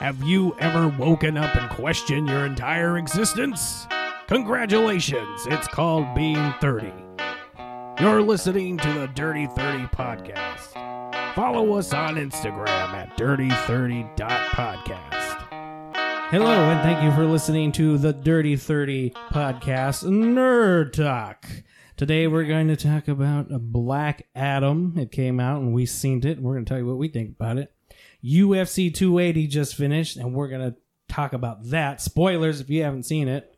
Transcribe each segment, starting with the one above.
Have you ever woken up and questioned your entire existence? Congratulations, it's called being 30. You're listening to the Dirty 30 podcast. Follow us on Instagram at dirty30.podcast. Hello, and thank you for listening to the Dirty 30 podcast, Nerd Talk. Today we're going to talk about Black Adam. It came out and we seen it, and we're going to tell you what we think about it. UFC 280 just finished, and we're going to talk about that. Spoilers if you haven't seen it.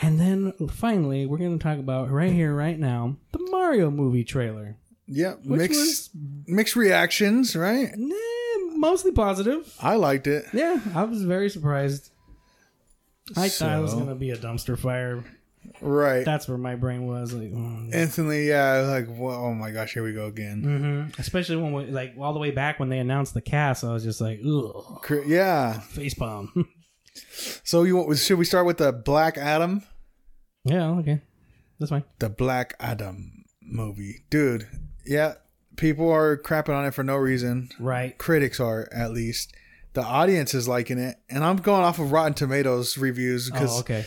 And then finally, we're going to talk about right here, right now, the Mario movie trailer. Yeah, Which mixed was- mixed reactions, right? Eh, mostly positive. I liked it. Yeah, I was very surprised. I thought it was going to be a dumpster fire. Right. That's where my brain was. Like, mm. Instantly, yeah, like, well, oh my gosh, here we go again. Mhm. especially when we like all the way back when they announced the cast, I was just like, ugh, Yeah. face palm. So you? Should we start with the Black Adam? yeah, okay, that's fine. The Black Adam movie, dude. Yeah, people are crapping on it for no reason. Right. Critics are, at least. The audience is liking it, and I'm going off of Rotten Tomatoes reviews because Oh, okay.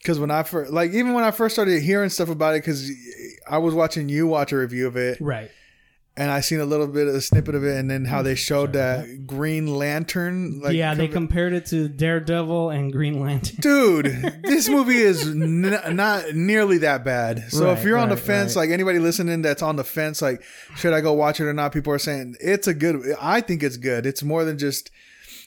Because when I first like even when I first started hearing stuff about it because I was watching you watch a review of it Right. and I seen a little bit of a snippet of it and then how they mm-hmm. showed that Green Lantern like yeah, they cover- compared it to Daredevil and Green Lantern. dude this movie is n- not nearly that bad so if you're on the fence right. like anybody listening that's on the fence like should I go watch it or not people are saying it's a good I think it's good it's more than just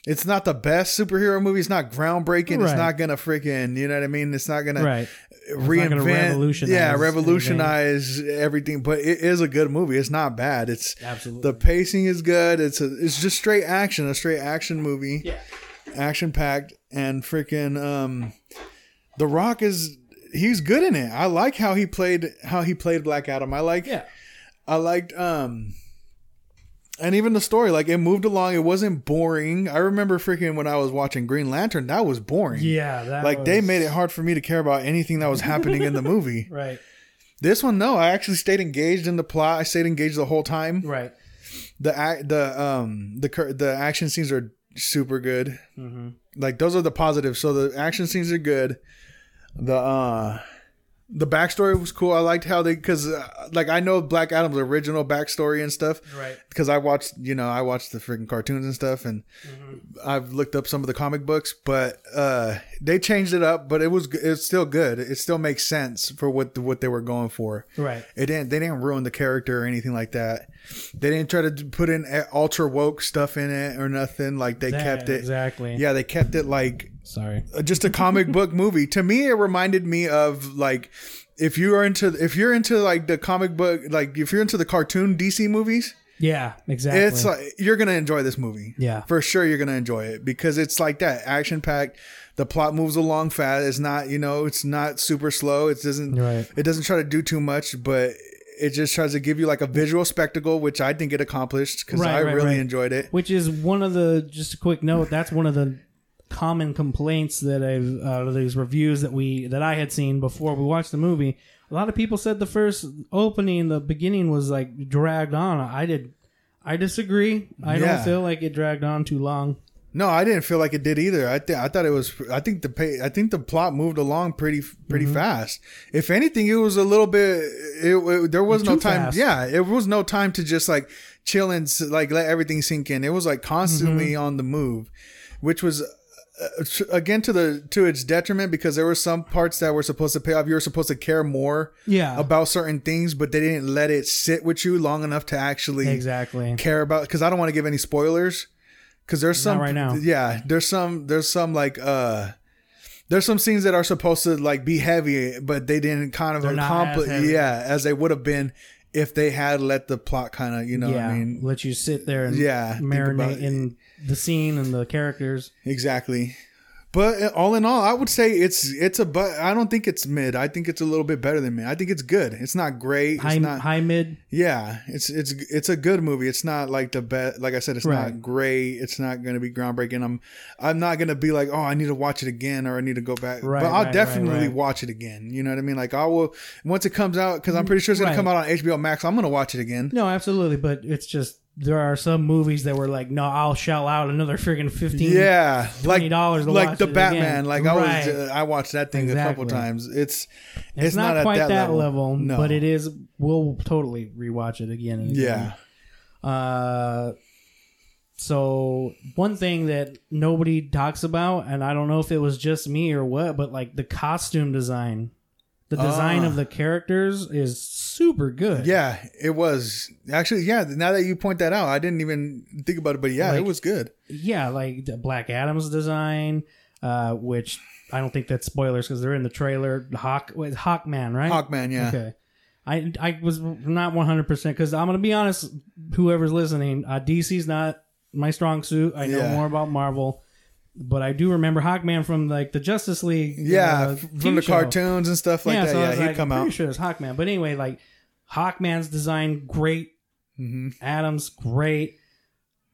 it's not the best superhero movie. It's not groundbreaking. It's not gonna freaking, you know what I mean? It's not gonna Right. reinvent, gonna revolutionize yeah, anything. revolutionize everything. But it is a good movie. It's not bad. It's Absolutely. the pacing is good. It's a, it's just straight action, a straight action movie, yeah. action packed, and freaking um, The Rock is he's good in it. I like how he played how he played Black Adam. I like Yeah. I liked um and even the story, like it moved along. It wasn't boring. I remember freaking when I was watching Green Lantern, that was boring. Yeah. That Like they made it hard for me to care about anything that was happening in the movie. Right. This one, no, I actually stayed engaged in the plot. I stayed engaged the whole time. Right. The the um, the cur- the action scenes are super good. Mm-hmm. Like those are the positives. So the action scenes are good. The uh, the backstory was cool. I liked how they because uh, like I know Black Adam's original backstory and stuff Right. because I watched, you know, I watched the freaking cartoons and stuff, and I've looked up some of the comic books, but uh, they changed it up. But it was, it's still good. It still makes sense for what what they were going for. Right. It didn't, they didn't ruin the character or anything like that. They didn't try to put in ultra woke stuff in it or nothing. Like they That- kept it, exactly. yeah, they kept it like Sorry. uh, just a comic book movie. To me, it reminded me of like if you are into if you're into like the comic book, like if you're into the cartoon DC movies. Yeah. Exactly. It's like you're gonna enjoy this movie. Yeah. for sure you're gonna enjoy it because it's like that action packed. The plot moves along fast. It's not you know it's not super slow. It doesn't Right. it doesn't try to do too much, but it just tries to give you like a visual spectacle, which I think it accomplished because Right, I right, really enjoyed it. which is one of the just a quick note that's one of the common complaints that i've out of these reviews that we that i had seen before we watched the movie a lot of people said the first opening the beginning was like dragged on i did i disagree i Yeah. don't feel like it dragged on too long No, I didn't feel like it did either. I th- I thought it was. I think the pay, I think the plot moved along pretty pretty Mm-hmm. fast. If anything, it was a little bit. It, it- there was no time. fast. Yeah, it was no time to just like chill and like let everything sink in. It was like constantly Mm-hmm. on the move, which was. Uh, tr- again to the to its detriment because there were some parts that were supposed to pay off. You were supposed to care more yeah. about certain things but they didn't let it sit with you long enough to actually exactly. care about because I don't want to give any spoilers because there's some right now. Yeah, there's some there's some like uh there's some scenes that are supposed to like be heavy, but they didn't kind of accomplish as yeah as they would have been if they had let the plot kind of you know yeah what I mean? Let you sit there and Yeah, marinate in the scene and the characters exactly. But uh, all in all, I would say it's it's a but I don't think it's mid. I think it's a little bit better than mid. I think it's good. It's not great. It's high not high mid Yeah, it's it's it's a good movie. It's not like the best. Like I said, it's Right. not great. It's not going to be groundbreaking. I'm I'm not going to be like, oh, I need to watch it again or I need to go back. Right, but I'll right, definitely watch it again. You know what I mean? Like I will once it comes out because I'm pretty sure it's going to come out on HBO Max. I'm going to watch it again. no absolutely but it's just there are some movies that were like, no, I'll shell out another friggin' fifteen. yeah, like $20 to like watch the Batman. again. Like I Right. was, uh, I watched that thing a couple times. It's It's, not, at quite that that, level. level, No. but it is. We'll totally rewatch it again and again. yeah, Uh, so one thing that nobody talks about, and I don't know if it was just me or what, but like the costume design, the design Ah. of the characters is super good. yeah. It was actually yeah. Now that you point that out, I didn't even think about it, but yeah, it was good. yeah, like the Black Adam's design, uh, which I don't think that's spoilers because they're in the trailer. Hawk, wait, Hawkman, right? Hawkman, yeah. Okay. I I was not one hundred percent because I'm gonna be honest. Whoever's listening, uh, DC's not my strong suit. I know Yeah. more about Marvel, but I do remember Hawkman from like the Justice League. Yeah, uh, from the show. cartoons and stuff like that. so Yeah, he'd like, come pretty out. Sure, it's Hawkman. But anyway, like Hawkman's design great. hmm Adams great.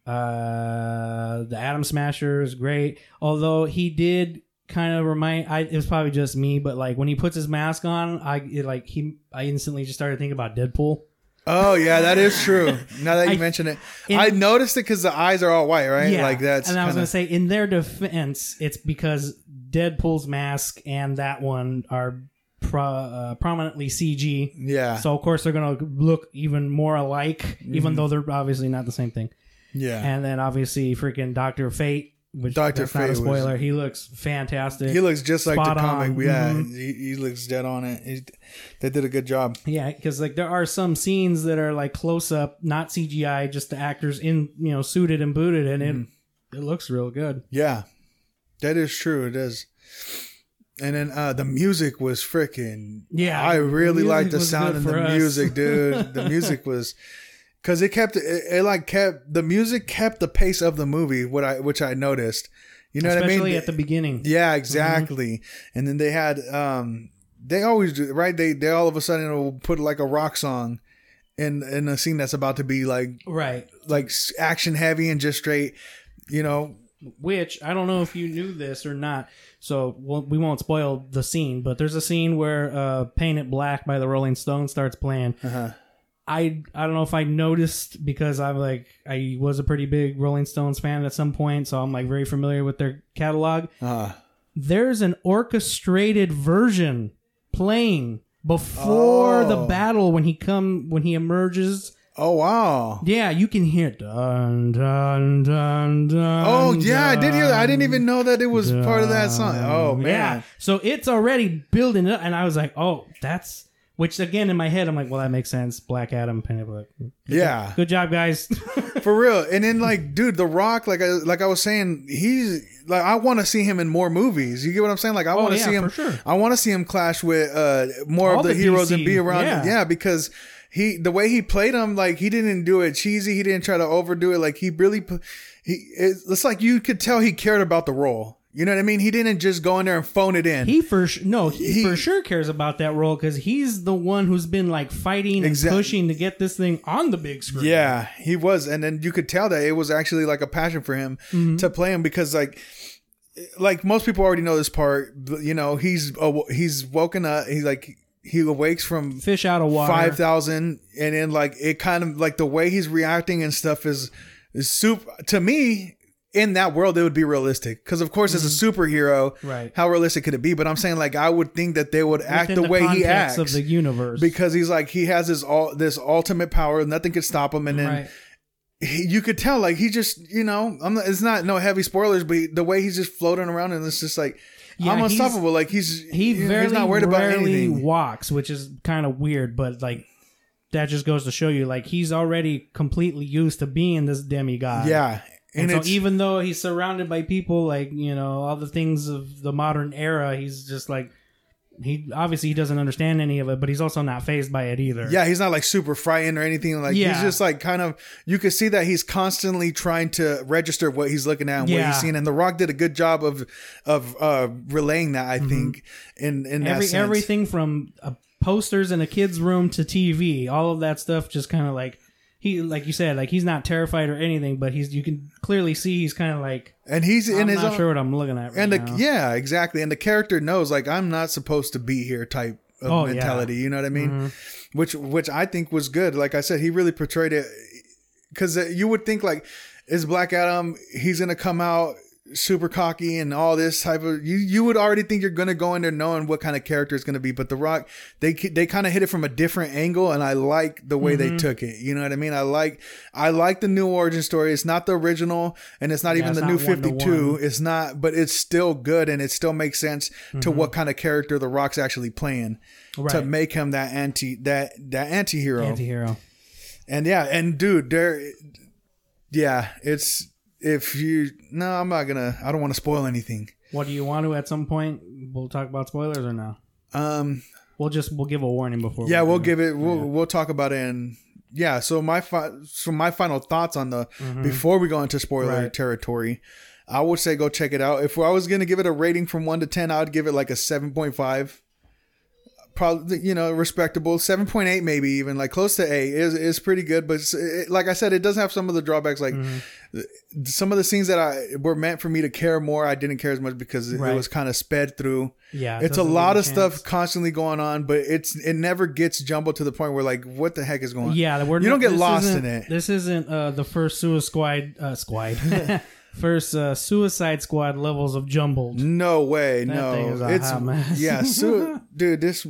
Uh, the Atom Smasher is great. Although he did kind of remind, I it was probably just me, but like when he puts his mask on, I it, like he, I instantly just started thinking about Deadpool. Oh yeah, that is true. Now that you I- mention it, in- I noticed it because the eyes are all white, right? Yeah, like that's. And I was kinda- gonna say, in their defense, it's because Deadpool's mask and that one are pro, uh, prominently CG. yeah, So of course they're gonna look even more alike, even though they're obviously not the same thing. Mm-hmm. yeah. And then obviously freaking Doctor Fate, which Dr. that's not a Fate was- spoiler. he looks fantastic. he looks just like the comic. on. Yeah, Mhm. he, he looks dead on it. He, they did a good job. yeah, because like there are some scenes that are like close up, not CGI, just the actors in you know suited and booted, and it Mm-hmm. it looks real good. Yeah, that is true. It is. And then uh, the music was freaking. Yeah, I really liked the sound of the us. music, dude. The music was because it kept it, it like kept the music kept the pace of the movie. What I which I noticed. You know Especially what I mean? at the beginning. Yeah, exactly. And then they had um they always do right. They they all of a sudden will put like a rock song in in a scene that's about to be like Right. like action heavy and just straight. You know, Which I don't know if you knew this or not. So we'll, we won't spoil the scene, but there's a scene where uh, "Paint It Black" by the Rolling Stones starts playing. uh-huh. I I don't know if I noticed because I'm like I was a pretty big Rolling Stones fan at some point, so I'm like very familiar with their catalog. uh There's an orchestrated version playing before the Oh. battle when he come when he emerges. Oh wow. Yeah, you can hear dun dun dun dun. Oh yeah, I did hear that. I didn't even know that it was part of that song. Oh man. Yeah, so it's already building up, and I was like, oh, that's. Which again in my head I'm like, well that makes sense. Black Adam. Yeah. Good job, guys. For real. And then like, dude, The Rock, like I like I was saying, he's like I want to see him in more movies. You get what I'm saying? Like I want to Oh, yeah, see him sure. I want to see him clash with uh more All of the, the heroes and be around yeah. yeah, because he the way he played him like he didn't do it cheesy, he didn't try to overdo it like he really he it's like you could tell he cared about the role. You know what I mean? He didn't just go in there and phone it in. he for sure no, he, He- for sure cares about that role because he's the one who's been like fighting and pushing to get this thing on the big screen. Yeah, he was, and then you could tell that it was actually like a passion for him Mm-hmm. to play him because like. Like most people already know this part, you know he's aw- he's woken up. He's like he awakes from fish out of water. five thousand, and then like it kind of like the way he's reacting and stuff is is soup to me. In that world, it would be realistic because, of course, as a superhero, Mm-hmm. Right. How realistic could it be? But I'm saying, like, I would think that they would act Within the way he acts of the universe. because he's like he has his all this ultimate power, nothing could stop him, and then right. he, you could tell like he just you know I'm it's not no heavy spoilers, but he, the way he's just floating around and it's just like Yeah, I'm he's- unstoppable. Like he's he very he's not worried about anything. walks, which is kind of weird, but like that just goes to show you, like he's already completely used to being this demigod. Yeah, And, and, so even though he's surrounded by people like you know all the things of the modern era, he's just like he obviously he doesn't understand any of it, but he's also not phased by it either. yeah he's not like super frightened or anything. Like yeah. he's just like kind of you can see that he's constantly trying to register what he's looking at and what he's seeing. And The Rock did a good job of of uh relaying that. I think in in that Mm-hmm. Every sense. everything from uh, posters in a kid's room to TV, all of that stuff just kind of like he like you said, like he's not terrified or anything, but he's you can clearly see he's kind of like and he's in I'm his not own sure what I'm looking at right and the, now. yeah exactly and the character knows like i'm not supposed to be here type of Oh, yeah. mentality you know what i mean Mhm. which which i think was good like i said he really portrayed it because you would think like, is Black Adam? He's gonna come out super cocky and all this type of you you would already think you're gonna go in there knowing what kind of character it's gonna be but the rock they they kind of hit it from a different angle and i like the way Mm-hmm. they took it you know what i mean i like i like the new origin story it's not the original and it's not Yeah, even it's the not new one to 52 one. it's not but it's still good and it still makes sense Mm-hmm. to what kind of character the rock's actually playing to make him that anti that that anti-hero Anti-hero. and yeah, and dude, there, yeah, it's if you no, I'm not gonna. I don't want to spoil anything. What do you want to at some point? We'll talk about spoilers or no? Um, We'll just we'll give a warning before. yeah, we we'll give it. We'll we'll talk about it. And yeah, so my fi- so my final thoughts on the before we go into spoiler Mm-hmm. Right. territory, I would say go check it out. If I was gonna give it a rating from one to ten, I would give it like a seven point five. Probably, you know, respectable. Seven point eight, maybe even like close to eight is is pretty good. But it, like I said, it does have some of the drawbacks. Like Mm-hmm. some of the scenes that I were meant for me to care more, I didn't care as much because it, Right. it was kind of sped through. Yeah, it it's a lot of chance. stuff constantly going on, but it's it never gets jumbled to the point where like what the heck is going on? Yeah, You don't get lost in it. This isn't uh, the first Suicide uh, Squad, first uh, Suicide Squad levels of jumbled. No way, That no. thing is a it's yeah, so, dude, this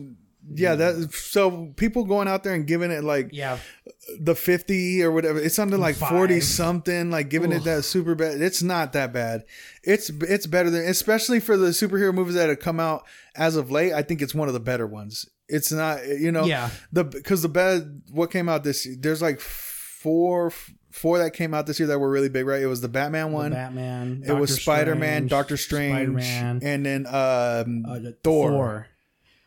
yeah, that so people going out there and giving it like Yeah, the 50 or whatever. It's something like Five. 40 something, like giving it that super bad. It's not that bad. It's it's better than especially for the superhero movies that have come out as of late. I think it's one of the better ones. It's not, you know, Yeah. the because the bad what came out this there's like four four that came out this year that were really big, right? It was the Batman the one. Batman. it was Spider Man, Strange, Doctor Strange, Spider-Man, and then um, uh, Thor. Thor.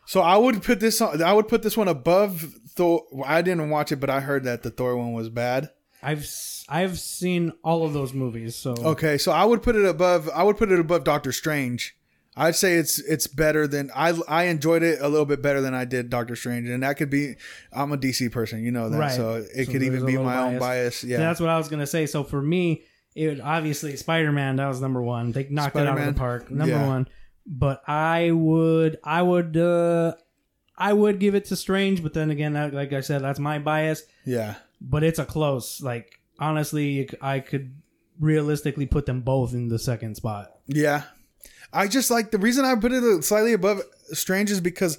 So I would put this on. I would put this one above Thor. I didn't watch it, but I heard that the Thor one was bad. I've I've seen all of those movies, so Okay, so I would put it above. I would put it above Doctor Strange. I'd say it's it's better than I I enjoyed it a little bit better than I did Doctor Strange, and that could be. I'm a DC person, you know that, Right. so it So could even be my own bias. bias. Yeah, that's what I was gonna say. So for me, it would obviously Spider Man. That was number one. They knocked it out of the park. Number yeah. one. But I would, I would, uh I would give it to Strange. But then again, that- like I said, that's my bias. yeah, But it's a close. Like honestly, I could realistically put them both in the second spot. yeah. I just like the reason I put it slightly above Strange is because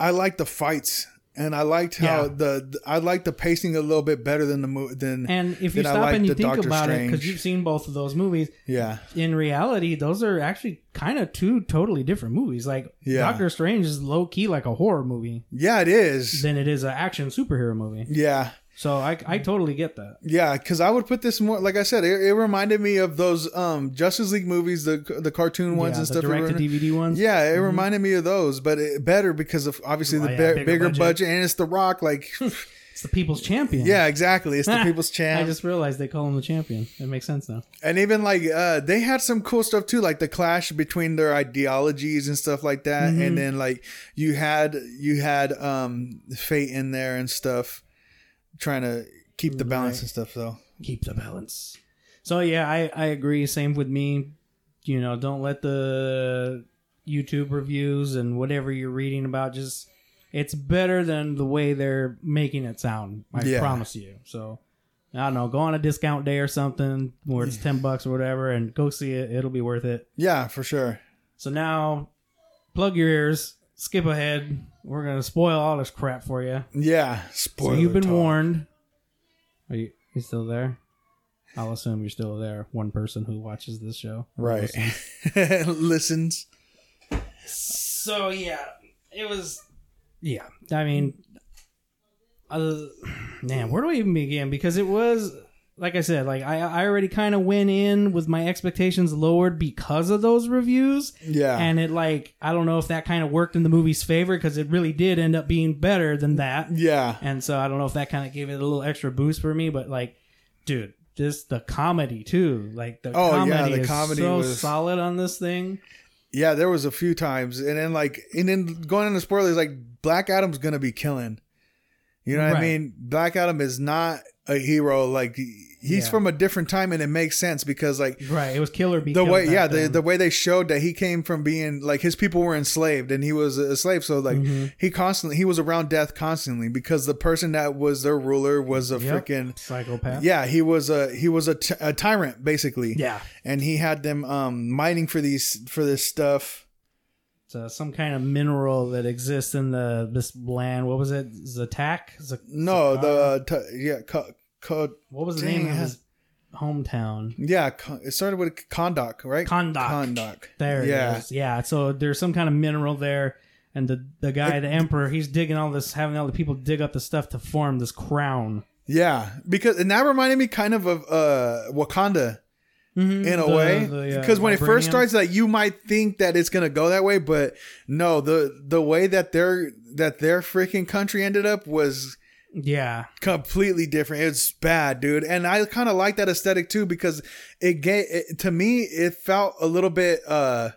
I like the fights. And I liked how Yeah. the, I like the pacing a little bit better than the movie than And if you stop and you think Doctor about it, because you've seen both of those movies, yeah in reality, those are actually kind of two totally different movies. Like Yeah. Doctor Strange is low key like a horror movie yeah it is than it is an action superhero movie. yeah So I I totally get that. Yeah, because I would put this more like I said. It, it reminded me of those um Justice League movies, the the cartoon ones yeah, and the stuff. direct to DVD ones. Yeah, it reminded me of those, but it, better because of obviously the yeah, bi- bigger bigger, budget. budget. and it's The Rock. Like, it's the People's Champion. yeah, exactly. It's the people's Champ. I just realized they call him the champion. It makes sense now. and even like uh they had some cool stuff too, like the clash between their ideologies and stuff like that. Mm-hmm. And then like you had you had um Fate in there and stuff, trying to keep the balance Right. and stuff. So Keep the balance. So yeah, I I agree. Same with me. You know, don't let the YouTube reviews and whatever you're reading about just. It's better than the way they're making it sound. I Yeah. promise you. So. I don't know. Go on a discount day or something where it's ten bucks or whatever, and go see it. It'll be worth it. yeah, for sure. So now, plug your ears. Skip ahead. We're gonna spoil all this crap for you. Yeah, So you've been talk. warned. Are you, you still there? I'll assume you're still there. One person who watches this show, right? Listens. So yeah, it was. Yeah, I mean, uh, man, where do we even begin? Because it was, like I said, like I I already kind of went in with my expectations lowered because of those reviews. Yeah. and it like I don't know if that kind of worked in the movie's favor because it really did end up being better than that. yeah. And so I don't know if that kind of gave it a little extra boost for me, but like, dude, just the comedy too. Like the Oh, yeah, comedy the is comedy so was- solid on this thing. Yeah, there was a few times, and then like, and then going into spoilers, like Black Adam's gonna be killing. You know what I mean? Black Adam is not a hero. Like he's Yeah. from a different time, and it makes sense because like Right. It was killer. Be the way yeah the, the way they showed that he came from being like his people were enslaved and he was a slave so like Mm-hmm. he constantly he was around death constantly because the person that was their ruler was a Yep. freaking psychopath. yeah he was a he was a, t- a tyrant basically Yeah. and he had them um mining for these for this stuff So some kind of mineral that exists in the this land. What was it? Zatak? Z- no the t- yeah co- co- what was the name of his hometown? yeah it started with Kahndaq right Kahndaq. Kahndaq There yeah it is. Yeah. So there's some kind of mineral there, and the the guy, the emperor, he's digging all this, having all the people dig up the stuff to form this crown. yeah because and that reminded me kind of of uh Wakanda in a The- way? uh, because when it first starts like you might think that it's gonna go that way but no the the way that their that their freaking country ended up was Yeah. completely different. It's bad dude. And i kind of like that aesthetic too because it gave it, to me it felt a little bit uh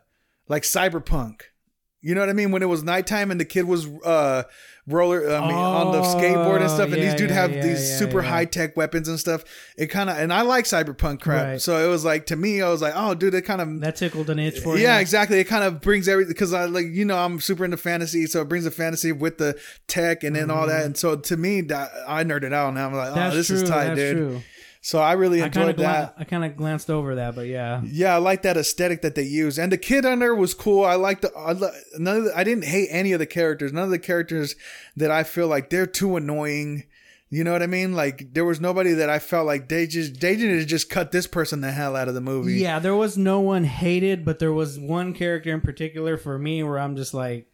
like cyberpunk you know what i mean when it was nighttime and the kid was uh roller i mean on the skateboard and stuff and Oh, yeah, these dude yeah, have yeah, these super yeah. high-tech weapons and stuff it kind of and i like cyberpunk crap Right. so it was like to me i was like oh dude it kind of That tickled an itch for you. yeah, exactly. It kind of brings everything because I like you know I'm super into fantasy, so it brings the fantasy with the tech and then all that. And so to me, that I nerded out, and I'm like, oh, That's this true. is tight, that's dude. true. So I really I kind enjoyed of that. I kind of glanced over that, but yeah. Yeah, I like that aesthetic that they use, and the kid on there was cool. I like the. I, none of the, I didn't hate any of the characters. None of the characters that I feel like they're too annoying. You know what I mean? Like there was nobody that I felt like they just they didn't just cut this person the hell out of the movie. Yeah, there was no one hated, but there was one character in particular for me where I'm just like,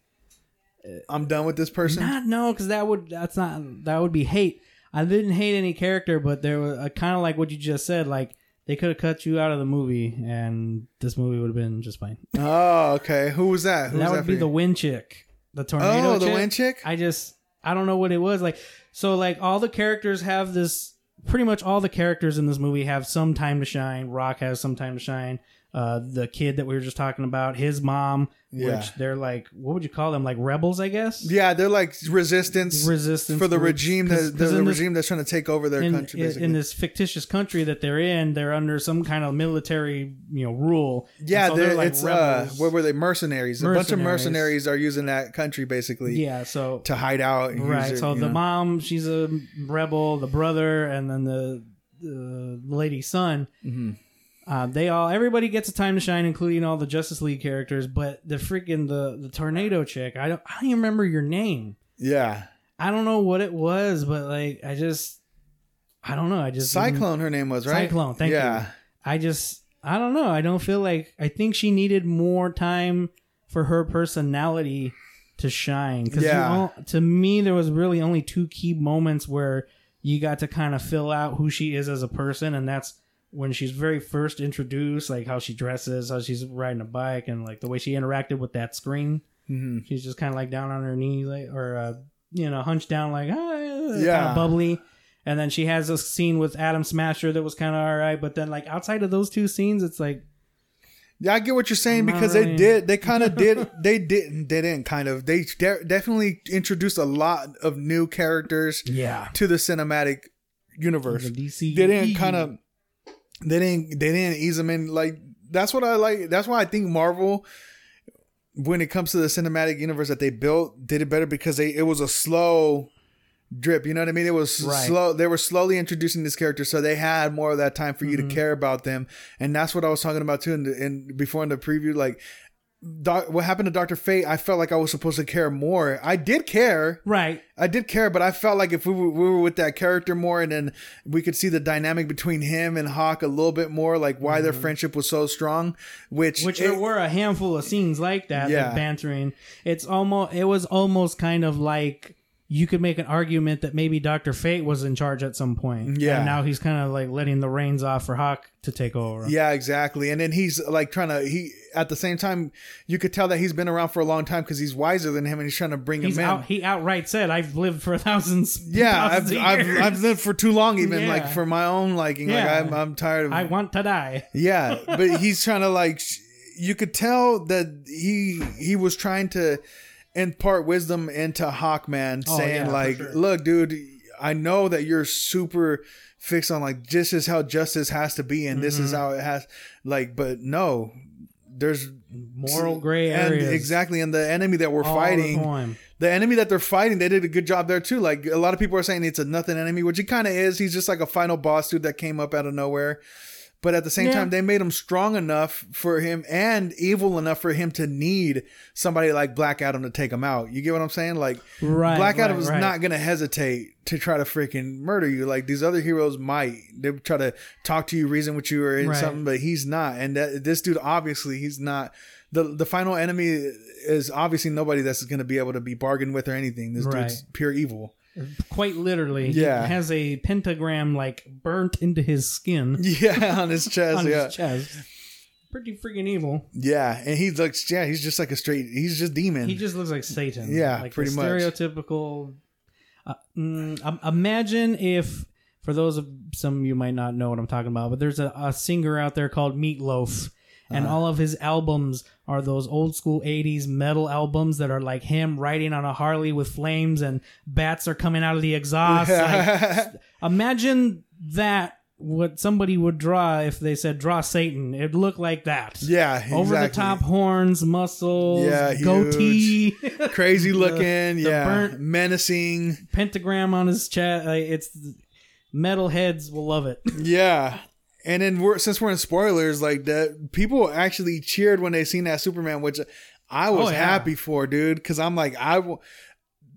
I'm done with this person. not no, because that would that's not that would be hate. I didn't hate any character, but there was uh, kind of like what you just said. Like they could have cut you out of the movie, and this movie would have been just fine. Oh, okay. Who was that? Who that was would that be for the you? wind chick, the tornado. Oh, the chick. wind chick. I just I don't know what it was like. So like all the characters have this. Pretty much all the characters in this movie have some time to shine. Rock has some time to shine. Uh, the kid that we were just talking about, his mom, Yeah. which they're like, what would you call them? Like rebels, I guess. Yeah, they're like resistance, Resistance for the groups. regime that 'cause the, in this- regime that's trying to take over their in, country. in- Basically, in this fictitious country that they're in, they're under some kind of military, you know, rule. yeah, so they're, like it's uh, what were they? Mercenaries. A bunch of Mercenaries. mercenaries are using that country basically yeah. So to hide out. and right. so the know. mom, she's a rebel. The brother, and then the the lady's son. Mm-hmm. Uh, they all, everybody gets a time to shine, including all the Justice League characters. But the freaking the the tornado chick, I don't, I don't even remember your name. Yeah, I don't know what it was, but like, I just, I don't know. I just Cyclone. Her name was right. Cyclone, thank you. yeah. I just I don't know. I don't feel like I think she needed more time for her personality to shine. Because Yeah. to me, there was really only two key moments where you got to kind of fill out who she is as a person, and that's when she's very first introduced, like how she dresses, how she's riding a bike, and like the way she interacted with that screen. hmm She's just kind of like down on her knees, like or uh, you know, hunched down, like ah, kind Yeah. of bubbly. And then she has a scene with Atom Smasher that was kind of all right, but then like outside of those two scenes, it's like Yeah, I get what you're saying because they did. They kind of did. They didn't. They didn't kind of. They de- definitely introduced a lot of new characters yeah, to the cinematic universe. the DC. they didn't kind of they didn't they didn't ease them in. Like that's what i like. That's why i think marvel when it comes to the cinematic universe that they built did it better because they it was a slow drip. You know what i mean? It was Right. slow they were slowly introducing this character so they had more of that time for you Mm-hmm. to care about them. And that's what i was talking about too in before in the preview. Like doc, what happened to dr fate i felt like i was supposed to care more i did care right. I did care, but I felt like if we were, we were with that character more, and then we could see the dynamic between him and Hawk a little bit more, like why their friendship was so strong. Which, Mm-hmm. Which it- there were a handful of scenes like that, Yeah. like bantering. It's almost it was almost kind of like you could make an argument that maybe Doctor Fate was in charge at some point. Yeah. and now he's kind of like letting the reins off for Hawk to take over. yeah, exactly. And then he's like trying to he at the same time you could tell that he's been around for a long time because he's wiser than him, and he's trying to bring He's him in. out. He outright said, "I've lived for thousands." yeah, thousands I've, I've. I've lived for too long, even Yeah. like for my own liking. Yeah. Like I'm I'm tired of I want to die. Yeah, but he's trying to like sh- you could tell that he he was trying to impart wisdom into Hawkman Oh, saying yeah, like sure. look dude I know that you're super fixed on like this is how justice has to be and this is Mm-hmm. how it has like but no there's Moral gray and areas. exactly and the enemy that we're all fighting The the enemy that they're fighting, they did a good job there too. Like a lot of people are saying it's a nothing enemy, which he kind of is. He's just like a final boss dude that came up out of nowhere. But at the same Yeah. time, they made him strong enough for him and evil enough for him to need somebody like Black Adam to take him out. You get what I'm saying? Like Right, Black Adam is right. not gonna hesitate to try to freaking murder you. Like these other heroes might. They try to talk to you, reason with you, or Right. something, but he's not. And that, this dude obviously he's not. The the final enemy is obviously nobody that's gonna be able to be bargained with or anything. This dude's pure evil. Quite literally. Yeah. He has a pentagram like burnt into his skin Yeah, on his chest. on yeah, his chest. Pretty freaking evil. yeah, and he looks. yeah, he's just like a straight. He's just demon. He just looks like Satan. Yeah, like pretty much. stereotypical. Uh, mm, imagine if, for those of some of you might not know what I'm talking about, but there's a, a singer out there called Meatloaf, and Uh-huh. all of his albums are those old school '80s metal albums that are like him riding on a Harley with flames and bats are coming out of the exhaust. Like, imagine that. What somebody would draw if they said draw Satan, it'd look like that. yeah, Over the top horns, muscles, Yeah, goatee, crazy looking. the yeah, burnt- menacing. pentagram on his chest. It's metal heads will love it. Yeah. And then we're since we're in spoilers, like that people actually cheered when they seen that Superman, which I was Oh, yeah. happy for, dude. Because I'm like, I will.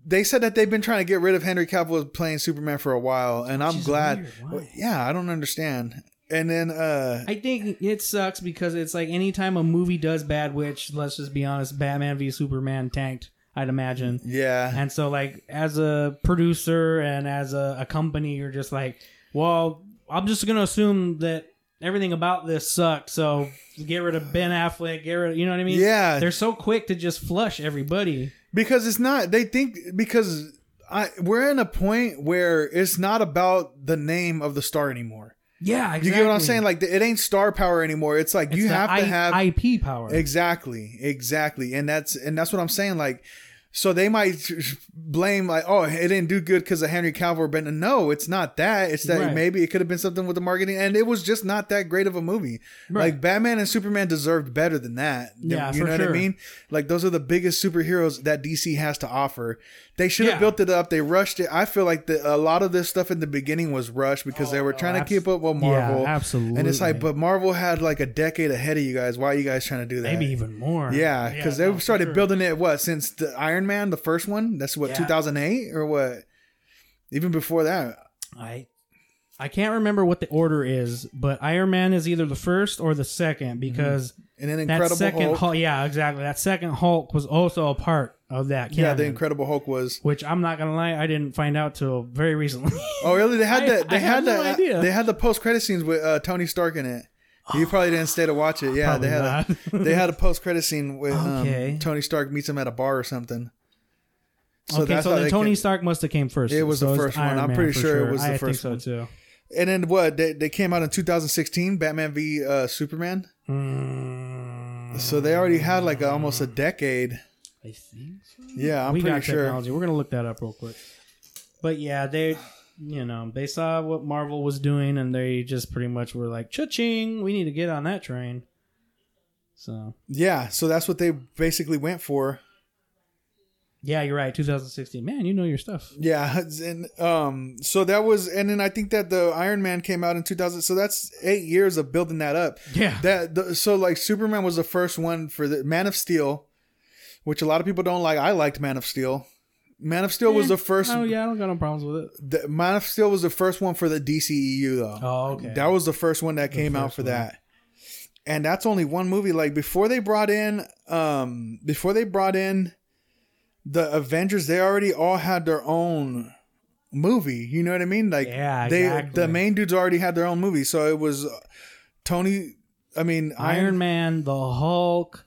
They said that they've been trying to get rid of Henry Cavill playing Superman for a while, and I'm glad. Well, yeah, I don't understand. And then, uh, I think it sucks because it's like anytime a movie does bad, which let's just be honest, Batman v Superman tanked. I'd imagine. yeah, And so, like, as a producer and as a, a company, you're just like, well, I'm just going to assume that everything about this sucked. So get rid of Ben Affleck, get rid of, you know what I mean? Yeah. They're so quick to just flush everybody. because it's not. They think because I we're in a point where it's not about the name of the star anymore. Yeah, exactly. You get what I'm saying? Like it ain't star power anymore. It's like It's you have to have IP power. Exactly, exactly, and that's and that's what I'm saying. Like, so they might blame like, oh, it didn't do good because of Henry Cavill, but no, it's not that. It's that Right. maybe it could have been something with the marketing, and it was just not that great of a movie. Right. Like Batman and Superman deserved better than that. Yeah, you know what. I mean. Like those are the biggest superheroes that DC has to offer. They should have Yeah. built it up. They rushed it. I feel like the, a lot of this stuff in the beginning was rushed because they oh, were trying to abs- keep up with Oh, yeah, Marvel. absolutely. And it's like, but Marvel had like a decade ahead of you guys. Why are you guys trying to do that? Maybe even more. Yeah, because no, they for started sure. building it what since the Iron Man, the first one. That's what Yeah. 2008 or what? Even before that. I I can't remember what the order is, but Iron Man is either the first or the second because And then that Mm-hmm. Incredible second Hulk. Hulk, yeah, exactly. That second Hulk was also a part of that canon. yeah, the Incredible Hulk was. which I'm not gonna lie, I didn't find out till very recently. Oh, really? They had I- that. They I had had no that. idea. They had the post credit scenes with uh, Tony Stark in it. You probably didn't stay to watch it. Yeah, they had not. a, they had a post credit scene with Okay. um, Tony Stark meets him at a bar or something. okay, that's so how then they Tony came- Stark must have came first. It was the first one. I'm pretty sure it was the I first think so too. And then what? They, they came out in 2016, Batman v uh, Superman. Mm, So they already had like a, almost a decade. I think so. Yeah, I'm we pretty got sure. technology. We're gonna look that up real quick. But yeah, they, you know, they saw what Marvel was doing, and they just pretty much were like, "Cha-ching! We need to get on that train." So Yeah, so that's what they basically went for. Yeah, you're right. 2016. Man, you know your stuff. Yeah, and um, so that was, and then I think that the Iron Man came out in 2000. So that's eight years of building that up. Yeah. That the, so like Superman was the first one for the Man of Steel, which a lot of people don't like. I liked Man of Steel. Man of Steel was the first. Oh yeah, I don't got no problems with it. The, Man of Steel was the first one for the DCEU though. Oh okay. That was the first one that came out for one. that. And that's only one movie. Like before they brought in um before they brought in the Avengers, they already all had their own movie. You know what I mean? Like Yeah, they exactly. the main dudes already had their own movie. So it was uh, Tony I mean Iron Man, the Hulk.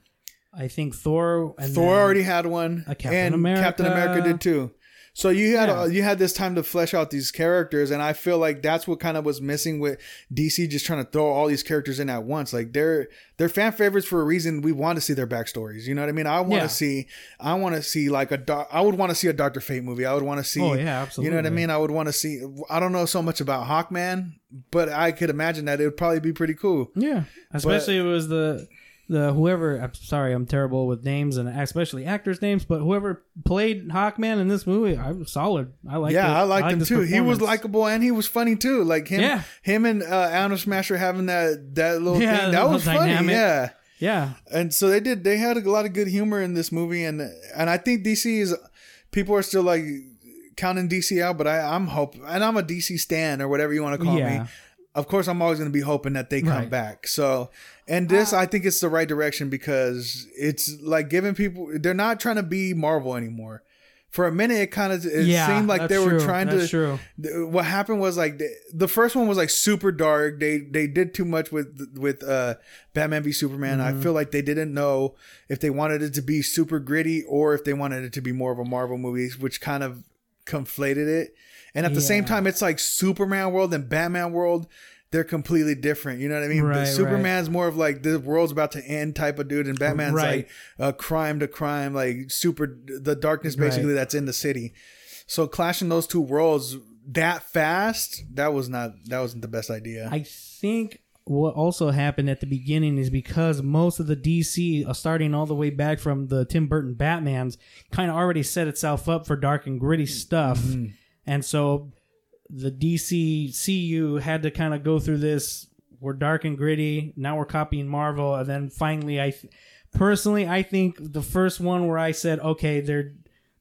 I think Thor. And Thor already had one. A Captain and America. Captain America did too. So you had Yeah. uh, you had this time to flesh out these characters, and I feel like that's what kind of was missing with DC just trying to throw all these characters in at once. Like they're they're fan favorites for a reason. We want to see their backstories. You know what I mean? I want to Yeah. see I want to see like a doc, I would want to see a Doctor Fate movie. I would want to see. Oh yeah, absolutely. You know what I mean? I would want to see. I don't know so much about Hawkman, but I could imagine that it would probably be pretty cool. Yeah, especially it was the the whoever. I'm sorry, I'm terrible with names and especially actors' names, but whoever played Hawkman in this movie, I was solid. I like. yeah, I liked him too. He was likable and he was funny too. Like him, Yeah. him and uh, Atom Smasher having that that little Yeah, thing that was funny. dynamic. Yeah. Yeah, and so they did they had a lot of good humor in this movie and and i think dc is people are still like counting dc out but i i'm hope and i'm a dc stan or whatever you want to call Yeah. me of course i'm always going to be hoping that they come Right. back so and this i think it's the right direction because it's like giving people they're not trying to be marvel anymore for a minute it kind of it yeah. seemed like they were true. trying That's to True. th- what happened was like the, the first one was like super dark they they did too much with with uh batman v superman Mm-hmm. i feel like they didn't know if they wanted it to be super gritty or if they wanted it to be more of a marvel movie which kind of conflated it and at the same time it's like superman world and batman world they're completely different you know what i mean Right, but right. superman's more of like the world's about to end type of dude and batman's Right. like uh crime to crime like super the darkness basically that's in the city so clashing those two worlds that fast, that was not that wasn't the best idea. I think what also happened at the beginning is because most of the DC, uh, starting all the way back from the Tim Burton Batman's, kind of already set itself up for dark and gritty stuff, Mm-hmm. And so the DC CU had to kind of go through this. We're dark and gritty. Now we're copying Marvel, and then finally, I th- personally I think the first one where I said, okay, they're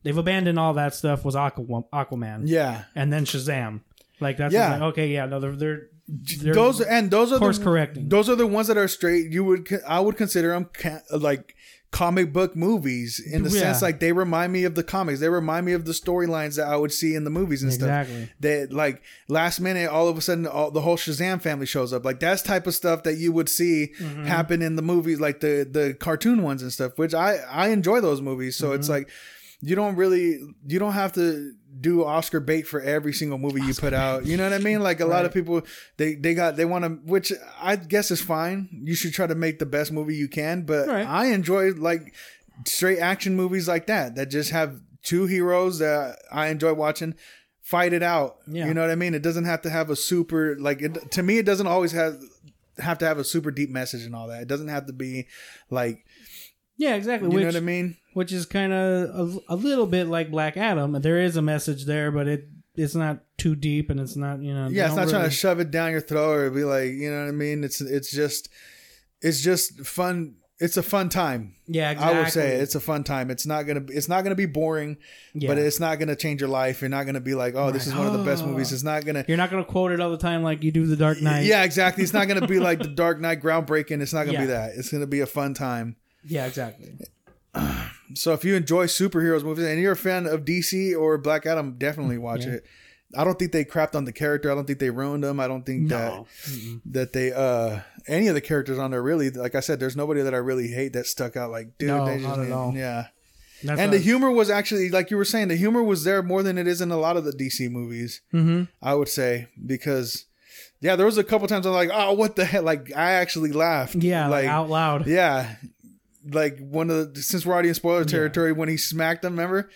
they've abandoned all that stuff was Aqua- Aquaman, yeah. and then Shazam. Like that's Yeah. like, okay, yeah, no, they're they're, they're Those and those are course the correcting. those are the ones that are straight. You would I would consider them like comic book movies in the Yeah. sense like they remind me of the comics. They remind me of the storylines that I would see in the movies and Exactly. stuff. That like last minute, all of a sudden, all, the whole Shazam family shows up. Like that's type of stuff that you would see Mm-hmm. happen in the movies, like the the cartoon ones and stuff. Which I I enjoy those movies. So Mm-hmm. it's like you don't really you don't have to do Oscar bait for every single movie you put out. You know what I mean? Like a lot of people they they got they want to which I guess is fine. You should try to make the best movie you can, but Right. I enjoy like straight action movies like that that just have two heroes that I enjoy watching fight it out. Yeah. You know what I mean? It doesn't have to have a super like it, to me it doesn't always have have to have a super deep message and all that. It doesn't have to be like Yeah, exactly. you which know what I mean? which is kind of a, a little bit like Black Adam. There is a message there, but it it's not too deep, and it's not you know. Yeah, it's not trying to shove it down your throat or be like, you know what I mean? It's it's just it's just fun. It's a fun time. Yeah, exactly. I would say it's a fun time. It's not gonna it's not gonna be boring, Yeah. but it's not gonna change your life. You're not gonna be like, oh, this is one of the best movies. It's not gonna. You're not gonna quote it all the time like you do the Dark Knight. Yeah, exactly. It's not gonna be like the Dark Knight groundbreaking. It's not gonna be that. It's gonna be a fun time. Yeah, exactly. So if you enjoy superheroes movies and you're a fan of DC or Black Adam, definitely watch Yeah. it. I don't think they crapped on the character. I don't think they ruined them. I don't think that No. that they uh any of the characters on there really like I said, there's nobody that I really hate that stuck out like dude. No, they just not at all. Yeah. That's and the humor was actually like you were saying, the humor was there more than it is in a lot of the DC movies. hmm I would say because yeah, there was a couple times I'm like, oh, what the hell? Like I actually laughed. Yeah, like, out loud. yeah. Like one of the since we're already in spoiler territory, when he smacked him, remember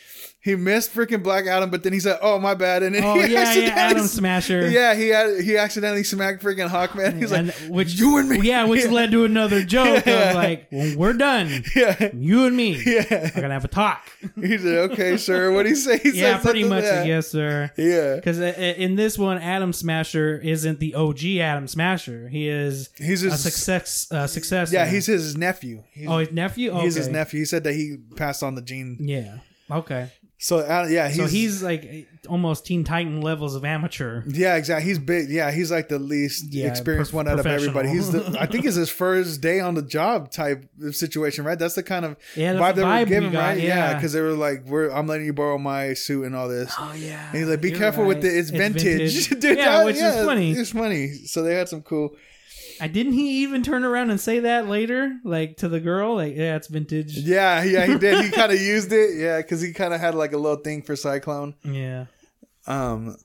he missed freaking Black Adam, but then he said, "Oh my bad," and then Oh he yeah, yeah, Atom Smasher. Yeah, he had he accidentally smacked freaking Hawkman. He's and like, which "You and me." yeah, which led to another joke Yeah. of like, when we're done, yeah, you and me yeah. are gonna have a talk. He said, "Okay, sir." What do you say? He yeah, pretty much. Yeah. Yes, sir. yeah. Because in this one, Atom Smasher isn't the OG Atom Smasher. He is He's a his success uh, successor. Yeah, he's his nephew. He's, oh his nephew. Okay. he's his nephew. He said that he passed on the gene. Yeah. Okay. So uh, yeah, he's, so he's like almost Teen Titan levels of amateur. yeah, exactly. He's big. Yeah, he's like the least Yeah, experienced one out of everybody. He's the, I think it's his first day on the job type of situation, right? That's the kind of Yeah, vibe the they vibe were we giving, got, right? Yeah, yeah. because they were like, "We're I'm letting you borrow my suit and all this." Oh yeah. And he's like, "Be careful with it. It's, vintage, dude." yeah, that- which is funny. It's funny. So they had some cool. I didn't he even turn around and say that later, like to the girl, like yeah, it's vintage. Yeah, yeah, he did. He kind of used it. Yeah, because he kind of had like a little thing for Cyclone. Yeah. Um,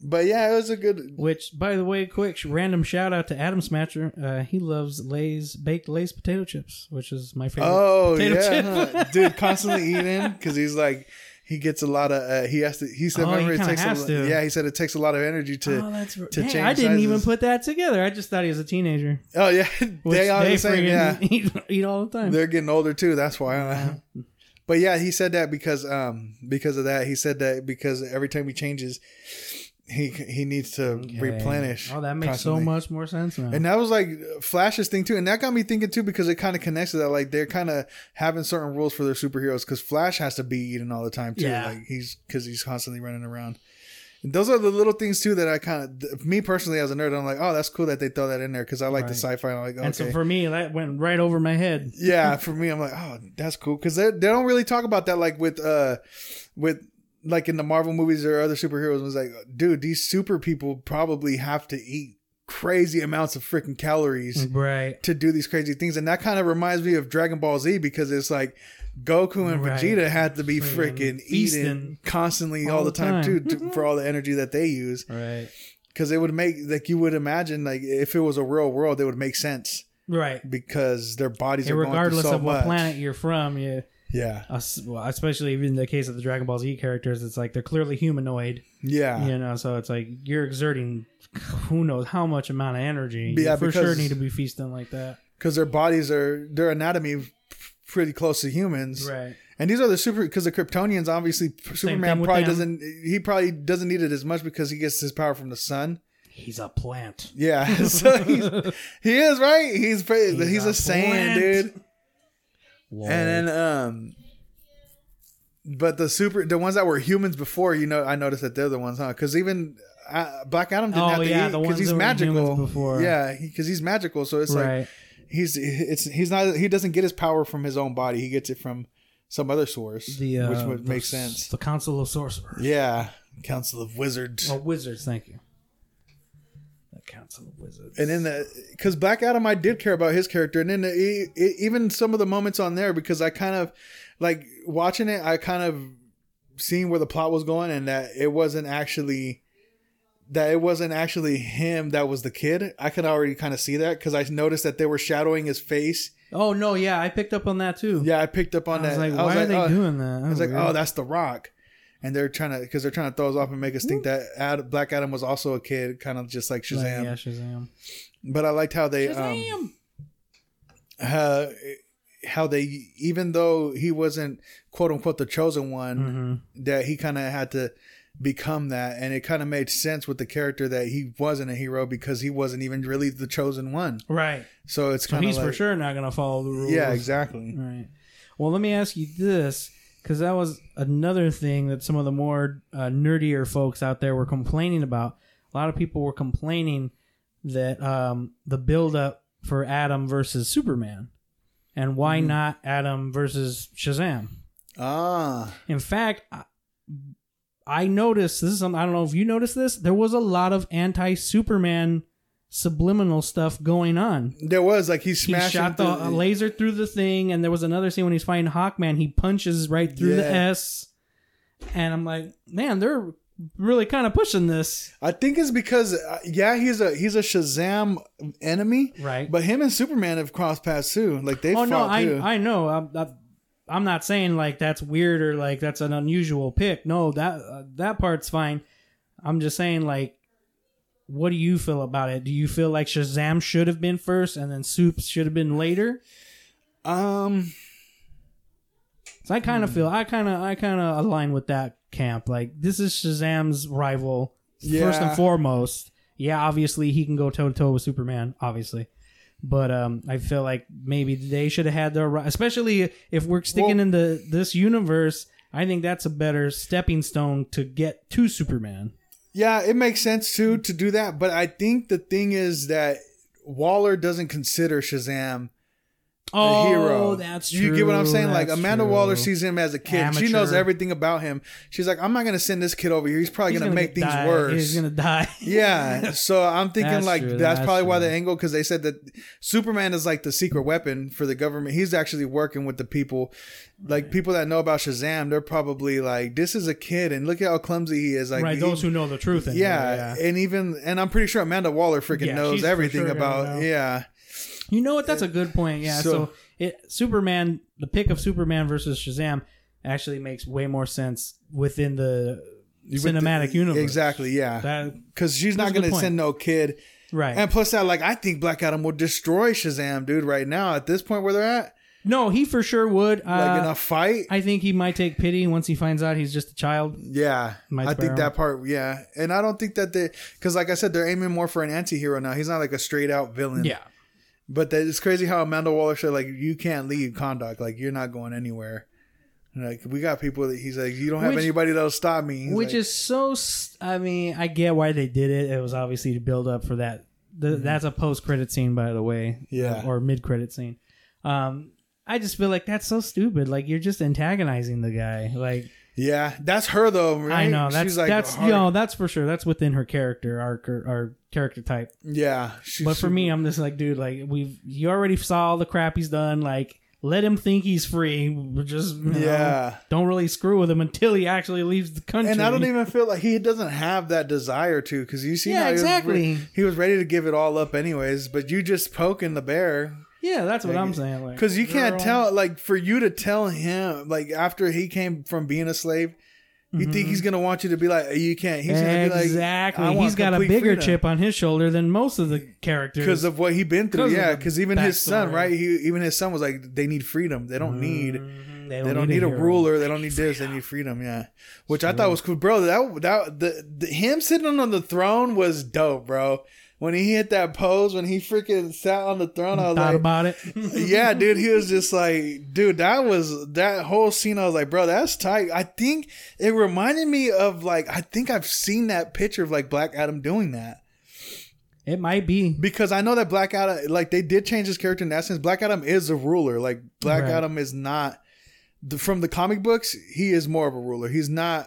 but yeah, it was a good. Which, by the way, quick random shout out to Atom Smasher. Uh, he loves Lay's baked Lay's potato chips, which is my favorite. Oh potato yeah, chip. dude, constantly eating because he's like he gets a lot of. Uh, he has to. He said, Oh, he it takes. has A, to. yeah, he said it takes a lot of energy to. oh, that's to dang, change I didn't even put that together. I just thought he was a teenager. Oh yeah, they are the same. Yeah, eat, eat all the time. they're getting older too. That's why. But yeah, he said that because um because of that. He said that because every time he changes, he he needs to Okay. replenish. Oh, that makes constantly. so much more sense now. And that was like Flash's thing too, and that got me thinking too because it kind of connects to that. Like they're kind of having certain rules for their superheroes because Flash has to be eating all the time too. Yeah. Like he's because he's constantly running around. And those are the little things too that I kind of, me personally as a nerd, I'm like, oh, that's cool that they throw that in there because I like the sci-fi. I'm like, okay, and so for me, that went right over my head. yeah. For me, I'm like, oh, that's cool because they they don't really talk about that like with uh with like in the Marvel movies or other superheroes. It was like, dude, these super people probably have to eat crazy amounts of freaking calories Right. to do these crazy things. And that kind of reminds me of Dragon Ball Z because it's like Goku and Right. Vegeta had to be freaking feasting eating constantly all, all the time, time. too, to, for all the energy that they use. Right. Because it would make, like, you would imagine, like, if it was a real world, it would make sense Right. because their bodies And are regardless so of what much. planet you're from, you, Yeah. Uh, us- well, especially in the case of the Dragon Ball Z characters, it's like they're clearly humanoid. Yeah. You know, so it's like you're exerting who knows how much amount of energy. Yeah, you for sure need to be feasting like that. Because their bodies are, their anatomy pretty close to humans. Right. And these are the super because the Kryptonians obviously Superman probably them. doesn't he probably doesn't need it as much because he gets his power from the sun. He's a plant. Yeah, so he's, he is right. He's pretty, he's, He's a, a plant. dude. Whoa. And then um, but the super the ones that were humans before, you know, I noticed that they're the ones, huh? Because even uh, Black Adam didn't Oh, have to yeah, eat the because he's magical. before. Yeah, because he's magical, so it's like he's it's he's not he doesn't get his power from his own body. He gets it from some other source, the uh, which would make sense. The Council of Sorcerers. Yeah, Council of Wizards. Oh, wizards. Thank you. The Council of Wizards. And then the because Black Adam, I did care about his character, and then the, even some of the moments on there because I kind of like watching it. I kind of seeing where the plot was going, and that it wasn't actually that it wasn't actually him that was the kid. I could already kind of see that because I noticed that they were shadowing his face. oh no, yeah, I picked up on that too. Yeah, I picked up on I was that. like, I why was are they oh, doing that? I was like, oh, that's the Rock. And they're trying to, because they're trying to throw us off and make us think that Ad, Black Adam was also a kid, kind of just like Shazam. yeah, Shazam. But I liked how they, um, uh, how they even though he wasn't quote unquote the chosen one hmm that he kind of had to become that and it kind of made sense with the character that he wasn't a hero because he wasn't even really the chosen one Right. so it's So kind of he's like for sure not going to follow the rules. yeah exactly Right. Well, let me ask you this, because that was another thing that some of the more uh, nerdier folks out there were complaining about. A lot of people were complaining that um, the build up for Adam versus Superman, and why Mm-hmm. not Adam versus Shazam? ah In fact, I, I noticed this is something I don't know if you noticed this. There was a lot of anti-Superman subliminal stuff going on there was like he he smashed shot the laser through the thing, and there was another scene when he's fighting Hawkman. He punches right through the S, and I'm like, man, they're really kind of pushing this, I think it's because uh, yeah he's a he's a Shazam enemy right? but him and Superman have crossed paths too like they oh no, I too I know. I'm, I'm I'm not saying like that's weird or like that's an unusual pick. No, that uh, that part's fine. I'm just saying like. What do you feel about it? Do you feel like Shazam should have been first and then Soups should have been later? um So I Hmm. kind of feel I kind of I kind of align with that camp. Like this is Shazam's rival first and foremost. Yeah, obviously he can go toe to toe with Superman, obviously. But um, I feel like maybe they should have had their, especially if we're sticking Well- the this universe. I think that's a better stepping stone to get to Superman. Yeah, it makes sense too to do that, but I think the thing is that Waller doesn't consider Shazam Oh, a hero. that's You get what I'm true, saying? Like that's Amanda true. Waller sees him as a kid. She knows everything about him. She's like, I'm not gonna send this kid over here. He's probably He's gonna, make things die. worse. He's gonna die. yeah. So I'm thinking That's like true, that's, that's probably why the angle because they said that Superman is like the secret weapon for the government. He's actually working with the people, like people that know about Shazam. They're probably like, this is a kid, and look at how clumsy he is. Like right, he- those who know the truth. Anyway, yeah, and even and I'm pretty sure Amanda Waller freaking Yeah, knows everything sure about know. yeah. You know what? That's a good point. Yeah. So, So- it Superman, the pick of Superman versus Shazam, actually makes way more sense within the cinematic universe. Exactly, yeah. Because she's not going to send no kid. right. And plus that, like, I think Black Adam will destroy Shazam, dude, right now at this point where they're at. no, he for sure would. Like, in Uh, a fight. I think he might take pity once he finds out he's just a child. yeah. I think him. that part, yeah. And I don't think that they, because like I said, they're aiming more for an anti hero now. He's not like a straight out villain. Yeah. But that, it's crazy how Amanda Waller said, like, you can't leave Kahndaq. Like, you're not going anywhere. Like, we got people that he's like, you don't have Which- anybody that'll stop me. He's Which like, is so. I mean, I get why they did it. It was obviously to build up for that. The, That's a post credit scene, by the way. Mm-hmm. Yeah. Or mid credit scene. Um, I just feel like that's so stupid. Like you're just antagonizing the guy. Like yeah. That's her, though, right? I know that's She's like, that's you know that's for sure. That's within her character arc or, or character type. Yeah. She's But for me, I'm just like, dude, like we've you already saw all the crap he's done. Like let him think he's free. We're Just you know, Yeah. don't really screw with him until he actually leaves the country. And I don't even feel like he doesn't have that desire to, because you see, Yeah, how he was exactly. re- he was ready to give it all up anyways. But you just poking the bear, Yeah, that's what I'm saying. Like, because you can't girl. tell. Like for you to tell him, like after he came from being a slave, you think he's gonna want you to be like, you can't. He's be like, exactly. He's got a bigger freedom. chip on his shoulder than most of the characters. because of what he has been through. Yeah, because even his son, backstory. right? He even his son was like, they need freedom. They don't need. Mhm, They don't need, a, hero. ruler. They don't need this. They need freedom. Yeah, which I thought was cool, bro. That that the, the him sitting on the throne was dope, bro. When he hit that pose, when he freaking sat on the throne, I was Thought like, about it. yeah, dude. He was just like, dude, that was that whole scene. I was like, bro, that's tight. I think it reminded me of like, I think I've seen that picture of like Black Adam doing that it might be. because I know that Black Adam, like they did change his character in that sense. Black Adam is a ruler. Like Black Right. Adam is not the, from the comic books. He is more of a ruler. He's not.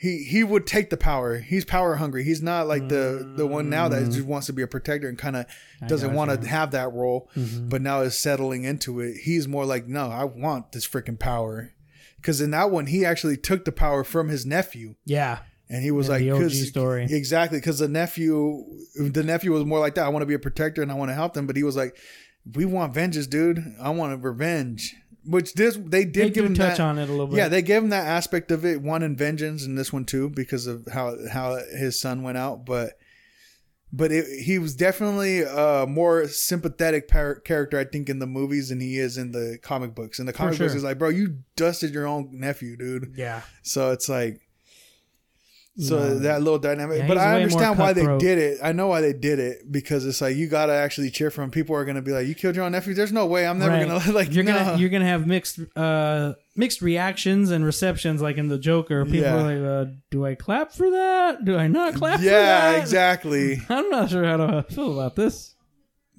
He he would take the power. He's power hungry. He's not like the the one now that just wants to be a protector and kind of doesn't want to have that role, but now is settling into it. He's more like, no, I want this freaking power. Because in that one, he actually took the power from his nephew. Yeah. And he was like, the OG story. exactly, because the nephew, the nephew was more like that. I want to be a protector and I want to help them, but he was like, "We want vengeance, dude. I want revenge." Which this they did They give him touch that, on it a little bit. Yeah, they gave him that aspect of it, one in vengeance, and this one too, because of how how his son went out. But but it, he was definitely a more sympathetic par- character, I think, in the movies than he is in the comic books. In the comic books, he's like, bro, you dusted your own nephew, dude. yeah. So it's like, so No. that little dynamic. Yeah, but I understand why they cutthroat. did it. I know why they did it because it's like you gotta actually cheer for him. People are gonna be like, "You killed your own nephew." There's no way. I'm never Right. gonna like. you're no. gonna you're gonna have mixed uh mixed reactions and receptions like in the Joker. People Yeah. are like, uh, do I clap for that? Do I not clap for yeah, that? exactly. I'm not sure how to feel about this.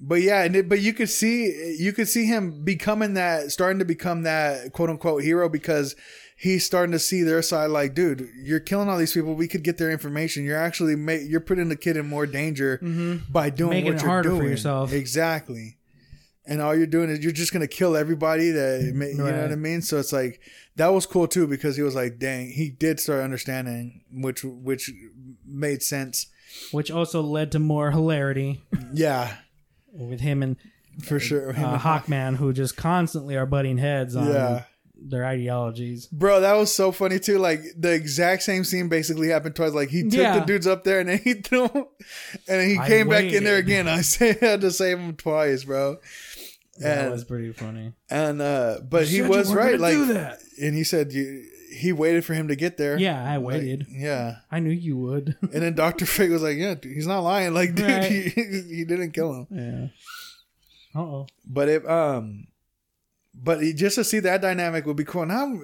But yeah, and it, but you could see you could see him becoming that, starting to become that quote unquote hero because he's starting to see their side. Like, dude, you're killing all these people. We could get their information. You're actually ma- you're putting the kid in more danger by doing Making what it you're harder for doing. yourself. Exactly. And all you're doing is you're just gonna kill everybody that you know what I mean. So it's like that was cool too because he was like, dang, he did start understanding, which which made sense. Which also led to more hilarity Yeah, with him and for sure. Him uh, and- Hawkman, who just constantly are butting heads on Yeah. Their ideologies. Bro, that was so funny too. Like the exact same scene basically happened twice. Like he took Yeah. the dudes up there and then he threw him, and then he I came back in there again. I had to save him twice, bro. That And was pretty funny. and uh, but he was right. Like, that. and he said you. He waited for him to get there. Yeah, I Like, waited. yeah, I knew you would. and then Doctor Fate was like, "Yeah, dude, he's not lying. Like, dude, Right. he, he didn't kill him." yeah. Uh oh. But if um, but just to see that dynamic would be cool. Now,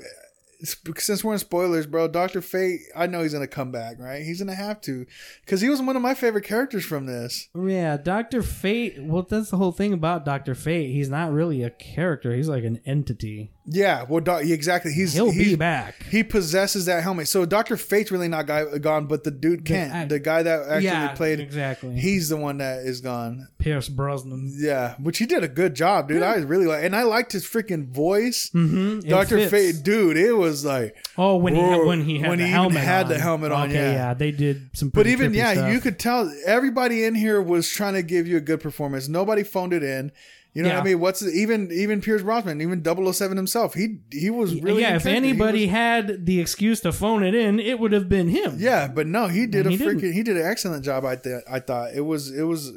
since we're in spoilers, bro, Doctor Fate, I know he's gonna come back, right? He's gonna have to, because he was one of my favorite characters from this. Yeah, Doctor Fate. Well, that's the whole thing about Doctor Fate. He's not really a character. He's like an entity. Yeah, well, doc, exactly. He's He'll he's, be back. He possesses that helmet. So Doctor Fate's really not guy, gone, but the dude Kent, act- the guy that actually yeah, played, exactly. he's the one that is gone. Pierce Brosnan. Yeah, which he did a good job, dude. I really like, and I liked his freaking voice. Mm-hmm. Doctor Fate, dude, it was like, Oh, when he had, when he had when the he helmet had on. the helmet on, Okay, yeah. they did some. but even yeah, stuff. you could tell everybody in here was trying to give you a good performance. Nobody phoned it in. You know what Yeah. I mean? What's even even Pierce Brosnan, even 007 himself, he he was really yeah, if anybody was- had the excuse to phone it in, it would have been him. yeah, but no, he did And a he freaking didn't. he did an excellent job. I th- I thought it was it was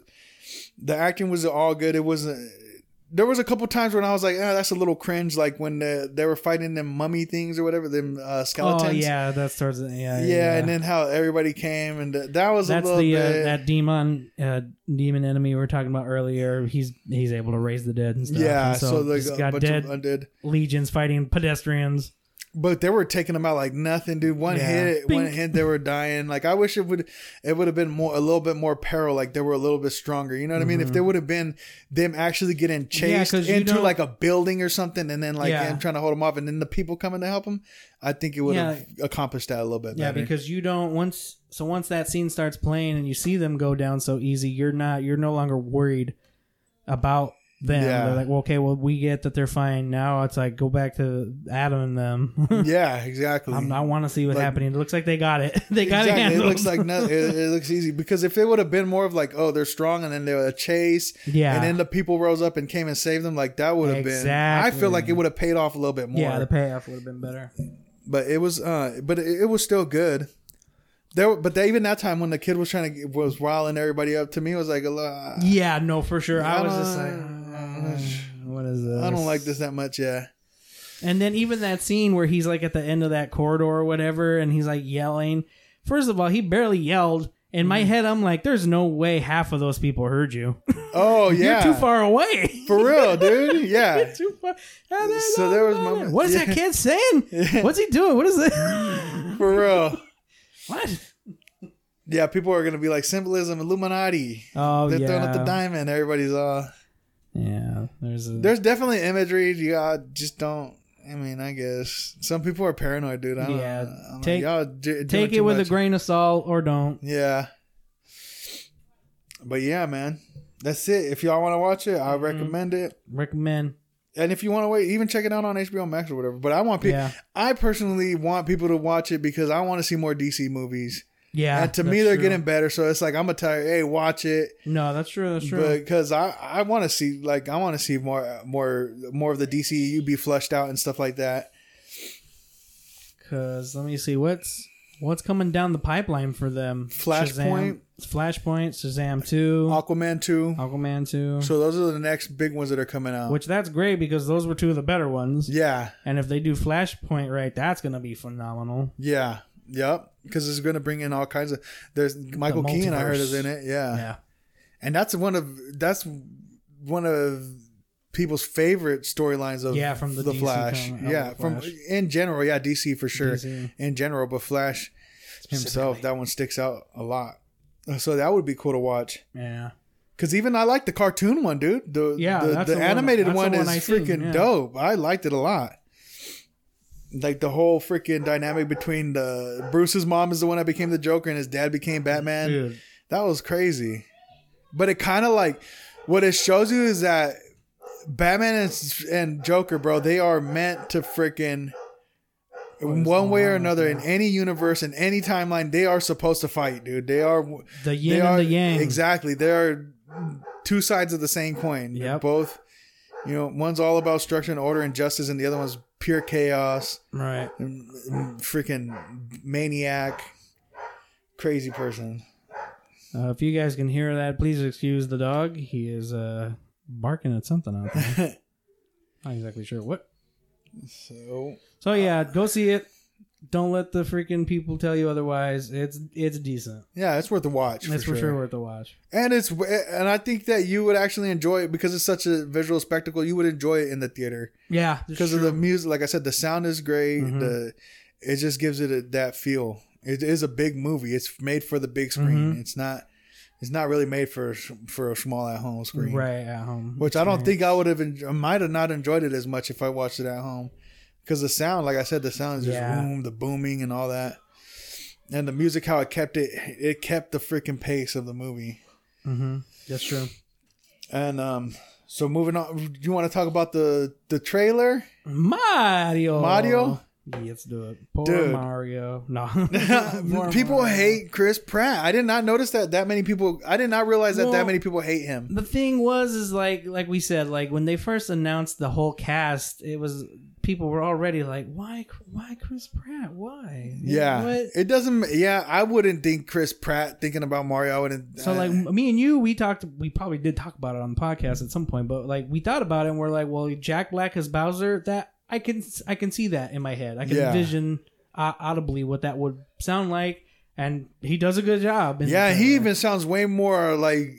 the acting was all good. It wasn't. There was a couple times when I was like, "Ah, that's a little cringe." Like when the, they were fighting them mummy things or whatever, them uh, skeletons. Oh yeah, that's towards the, yeah, yeah, and then how everybody came and th- that was that's a little the uh, that demon uh, demon enemy we were talking about earlier. He's he's able to raise the dead and stuff. yeah, And so, so, a got dead undead. legions fighting pedestrians. But they were taking them out like nothing, dude. One Yeah. hit, one hit, they were dying. Like I wish it would, it would have been more, a little bit more peril. Like they were a little bit stronger. You know what I mean? If mm-hmm. there would have been them actually getting chased you into don't- like a building or something, and then like Yeah. him trying to hold them off, and then the people coming to help them, I think it would Yeah. have accomplished that a little bit. Yeah, better. because you don't once so once that scene starts playing and you see them go down so easy, you're not you're no longer worried about them. Yeah. They're like, well, okay, well, we get that they're fine. Now it's like go back to Adam and them. yeah, exactly. I'm, I want to see what's Like- happening. It looks like they got it. they got Exactly. it. It looks like no, it, it looks easy because if it would have been more of like, oh, they're strong, and then they were a chase, Yeah. and then the people rose up and came and saved them, like that would have been. I feel like it would have paid off a little bit more. yeah, the payoff would have been better. but it was, uh, but it, it was still good. There, but they, even that time when the kid was trying to was riling everybody up, to me it was like, Yeah, no, for sure. I, was just like, uh, what is this? I don't like this that much. Yeah, And then even that scene where he's like at the end of that corridor or whatever, and he's like yelling. First of all, he barely yelled. In my head, I'm like, "There's no way half of those people heard you. oh yeah, You're too far away. for real, dude. Yeah, too far. Then- So there was moments- What is yeah. that kid saying? Yeah. What's he doing? What is it? for real. what? Yeah, people are gonna be like symbolism, Illuminati. Oh They're yeah. throwing up the diamond. Everybody's all. Yeah. There's a. There's definitely imagery. You got just don't. I mean, I guess some people are paranoid, dude. I don't, Yeah, I'm like, take- y'all doing take it with much. a grain of salt or don't. Yeah. But yeah, man, that's it. If y'all want to watch it, I Mm-hmm. recommend it. Recommend. And if you want to wait, even check it out on HBO Max or whatever. But I want people. Yeah. I personally want people to watch it because I want to see more DC movies. Yeah. and to me, they're true. getting better. So it's like I'm gonna tell you, hey, watch it. No, that's true. That's true. because I I want to see like I want to see more more more of the DCU be flushed out and stuff like that. Cause let me see what's what's coming down the pipeline for them. Flashpoint. Shazam, Flashpoint, Shazam two, Aquaman two. Aquaman two. So those are the next big ones that are coming out. Which that's great because those were two of the better ones. yeah, And if they do Flashpoint right, that's gonna be phenomenal. yeah, yep. Because it's going to bring in all kinds of. There's Michael Keaton. I heard is in it. Yeah. Yeah. and that's one of that's one of people's favorite storylines of Yeah, from the DC Flash. of yeah, the from Flash. in general, yeah, DC for sure. DC. In general, but Flash himself, that one sticks out a lot. So that would be cool to watch. Yeah. Cause even I like the cartoon one, dude. The Yeah, the, the the animated one, one is seen, freaking yeah. dope. I liked it a lot. Like the whole freaking dynamic between the Bruce's mom is the one that became the Joker and his dad became Batman. Dude. That was crazy. But it kind of like what it shows you is that Batman and, and Joker, bro, they are meant to freaking one way or another in any universe in any timeline they are supposed to fight, dude. They are The they yin are and the yang. exactly. They are two sides of the same coin. They're both. You know, one's all about structure and order and justice, and the other one's pure chaos. Right. Freaking maniac, crazy person. Uh, if you guys can hear that, please excuse the dog. He is uh, barking at something out there. Not exactly sure what. So So yeah, go see it. Don't let the freaking people tell you otherwise. It's it's decent. Yeah, it's worth a watch. it's for sure worth a watch. And it's and I think that you would actually enjoy it because it's such a visual spectacle. You would enjoy it in the theater Yeah, because of the music. Like I said, the sound is great. Mhm. The it just gives it a, that feel. It is a big movie. It's made for the big screen. Mhm. It's not. It's not really made for for a small at home screen. right at home. Which I don't think I would have. I might have not enjoyed it as much if I watched it at home, because the sound, like I said, the sound is just Yeah. boom, the booming and all that, and the music, how it kept it. It kept the freaking pace of the movie. Mhm. That's true. And um, so moving on, do you want to talk about the the trailer? Mario. Mario? Let's do it. Poor Dude. Mario. No. People Mario. hate Chris Pratt. I did not notice that that many people. I did not realize that Well, that many people hate him. The thing was, is like, like we said, like when they first announced the whole cast, it was people were already like, why, why Chris Pratt? Why? Yeah, What? it doesn't. Yeah, I wouldn't think Chris Pratt thinking about Mario. I wouldn't. So uh, like me and you, we talked. We probably did talk about it on the podcast at some point, but like we thought about it, and we're like, well, Jack Black as Bowser. That I can I can see that in my head. I can Yeah. envision uh, audibly what that would sound like, and he does a good job. Yeah, he even sounds way more like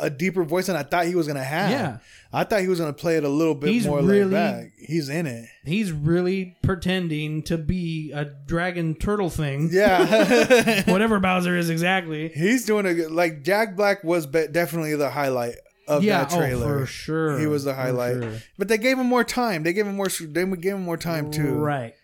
a deeper voice than I thought he was gonna have. Yeah. I thought he was gonna play it a little bit He's more really- laid back. He's in it. he's really pretending to be a dragon turtle thing. Yeah, Whatever Bowser is exactly. he's doing a good. Like Jack Black was be- definitely the highlight of yeah, that trailer. oh, for sure. He was the highlight. sure. But they gave him more time. They gave him more. They gave him more time too. Right.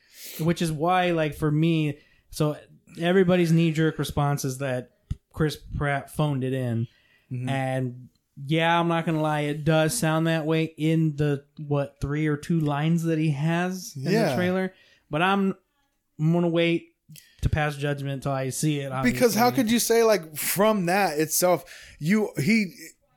Which is why, like, for me, so everybody's knee jerk response is that Chris Pratt phoned it in. Mm-hmm. And yeah, I'm not going to lie, it does sound that way in the, what, three or two lines that he has in the trailer. But I'm, I'm to wait to pass judgment until I see it. Because how could you say like from that itself, you he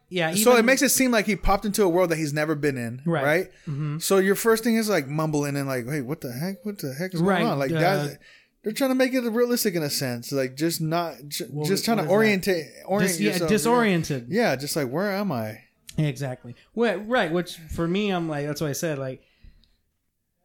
Yeah. so it makes it seem like he popped into a world that he's never been in, Right. right? Mhm. So your first thing is like mumbling and like, wait, what the heck? What the heck is Right, going on? Like uh, that, they're trying to make it realistic in a sense, like just not, What- just trying to is orientate, orient Dis- yeah, yourself. disoriented. Yeah, just like where am I? Exactly. Well, right. Which for me, I'm like, that's what I said. Like,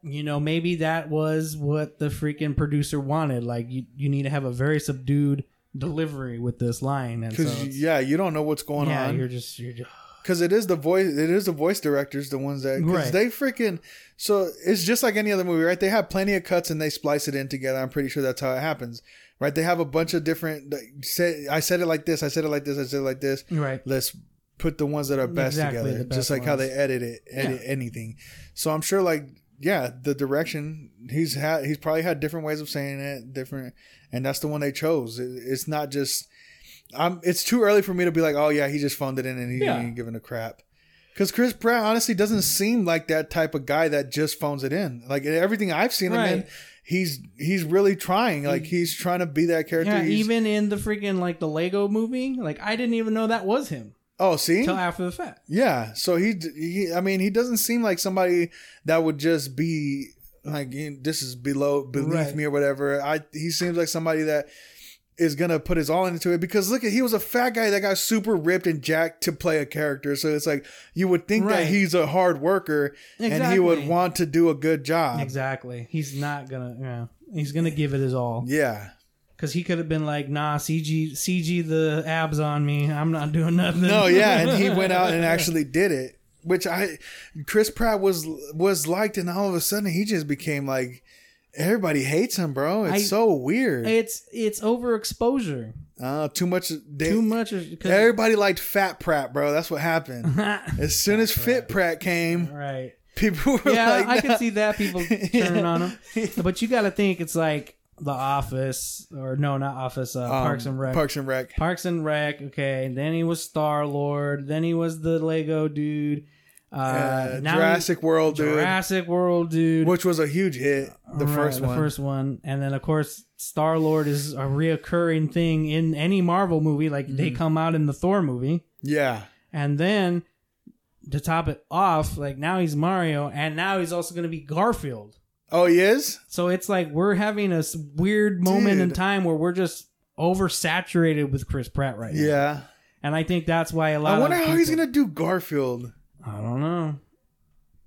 you know, maybe that was what the freaking producer wanted. Like, you you need to have a very subdued delivery with this line, and so Because it's- yeah, you don't know what's going yeah, on. you're just you're just because it is the voice it is the voice directors the ones that because Right. they freaking so it's just like any other movie right? They have plenty of cuts and they splice it in together. I'm pretty sure that's how it happens right? They have a bunch of different like, say i said it like this i said it like this i said it like this. Right. let's put the ones that are best Exactly, together best just like how they edit it edit anything. So i'm sure like yeah the direction he's had he's probably had different ways of saying it different and that's the one they chose. It, it's not just i'm it's too early for me to be like oh yeah he just phoned it in and he Yeah. ain't giving a crap because Chris Pratt honestly doesn't seem like that type of guy that just phones it in. Like everything I've seen him in, he's he's really trying. Like he's trying to be that character. Yeah, He's- even in the freaking like the Lego movie, like I didn't even know that was him oh, see, until after the fact. Yeah, so he, he, I mean, he doesn't seem like somebody that would just be like, this is below, beneath Right. me or whatever. I, he seems like somebody that is gonna put his all into it because look at he was a fat guy that got super ripped and jacked to play a character. So it's like you would think Right. that he's a hard worker and he would want to do a good job. Exactly. He's not gonna. Yeah, he's gonna give it his all. Yeah. Because he could have been like, nah, CG, CG the abs on me. I'm not doing nothing. No, yeah, and he went out and actually did it, which I Chris Pratt was was liked, and all of a sudden he just became like everybody hates him, bro. It's I- so weird. It's it's overexposure. uh, too much. They, Too much. Everybody liked Fat Pratt, bro. That's what happened. As soon as Fit Pratt came, right. people were Yeah, like, I can see that people turning on him. But you got to think it's like The Office, or no, not Office. Uh, Um, Parks and Rec. Parks and Rec. Parks and Rec. Okay, and then he was Star Lord. Then he was the Lego dude. Uh, Uh, Jurassic World, he- dude, Jurassic World, dude. which was a huge hit. The Right, first the one. first one, and then of course Star Lord is a reoccurring thing in any Marvel movie. Like they Mm-hmm. come out in the Thor movie, yeah. and then to top it off, like now he's Mario, and now he's also going to be Garfield. Oh, he is. So it's like we're having a weird moment in time where we're just oversaturated with Chris Pratt right now. Yeah. and I think that's why a lot. I wonder how he's gonna do Garfield. I don't know.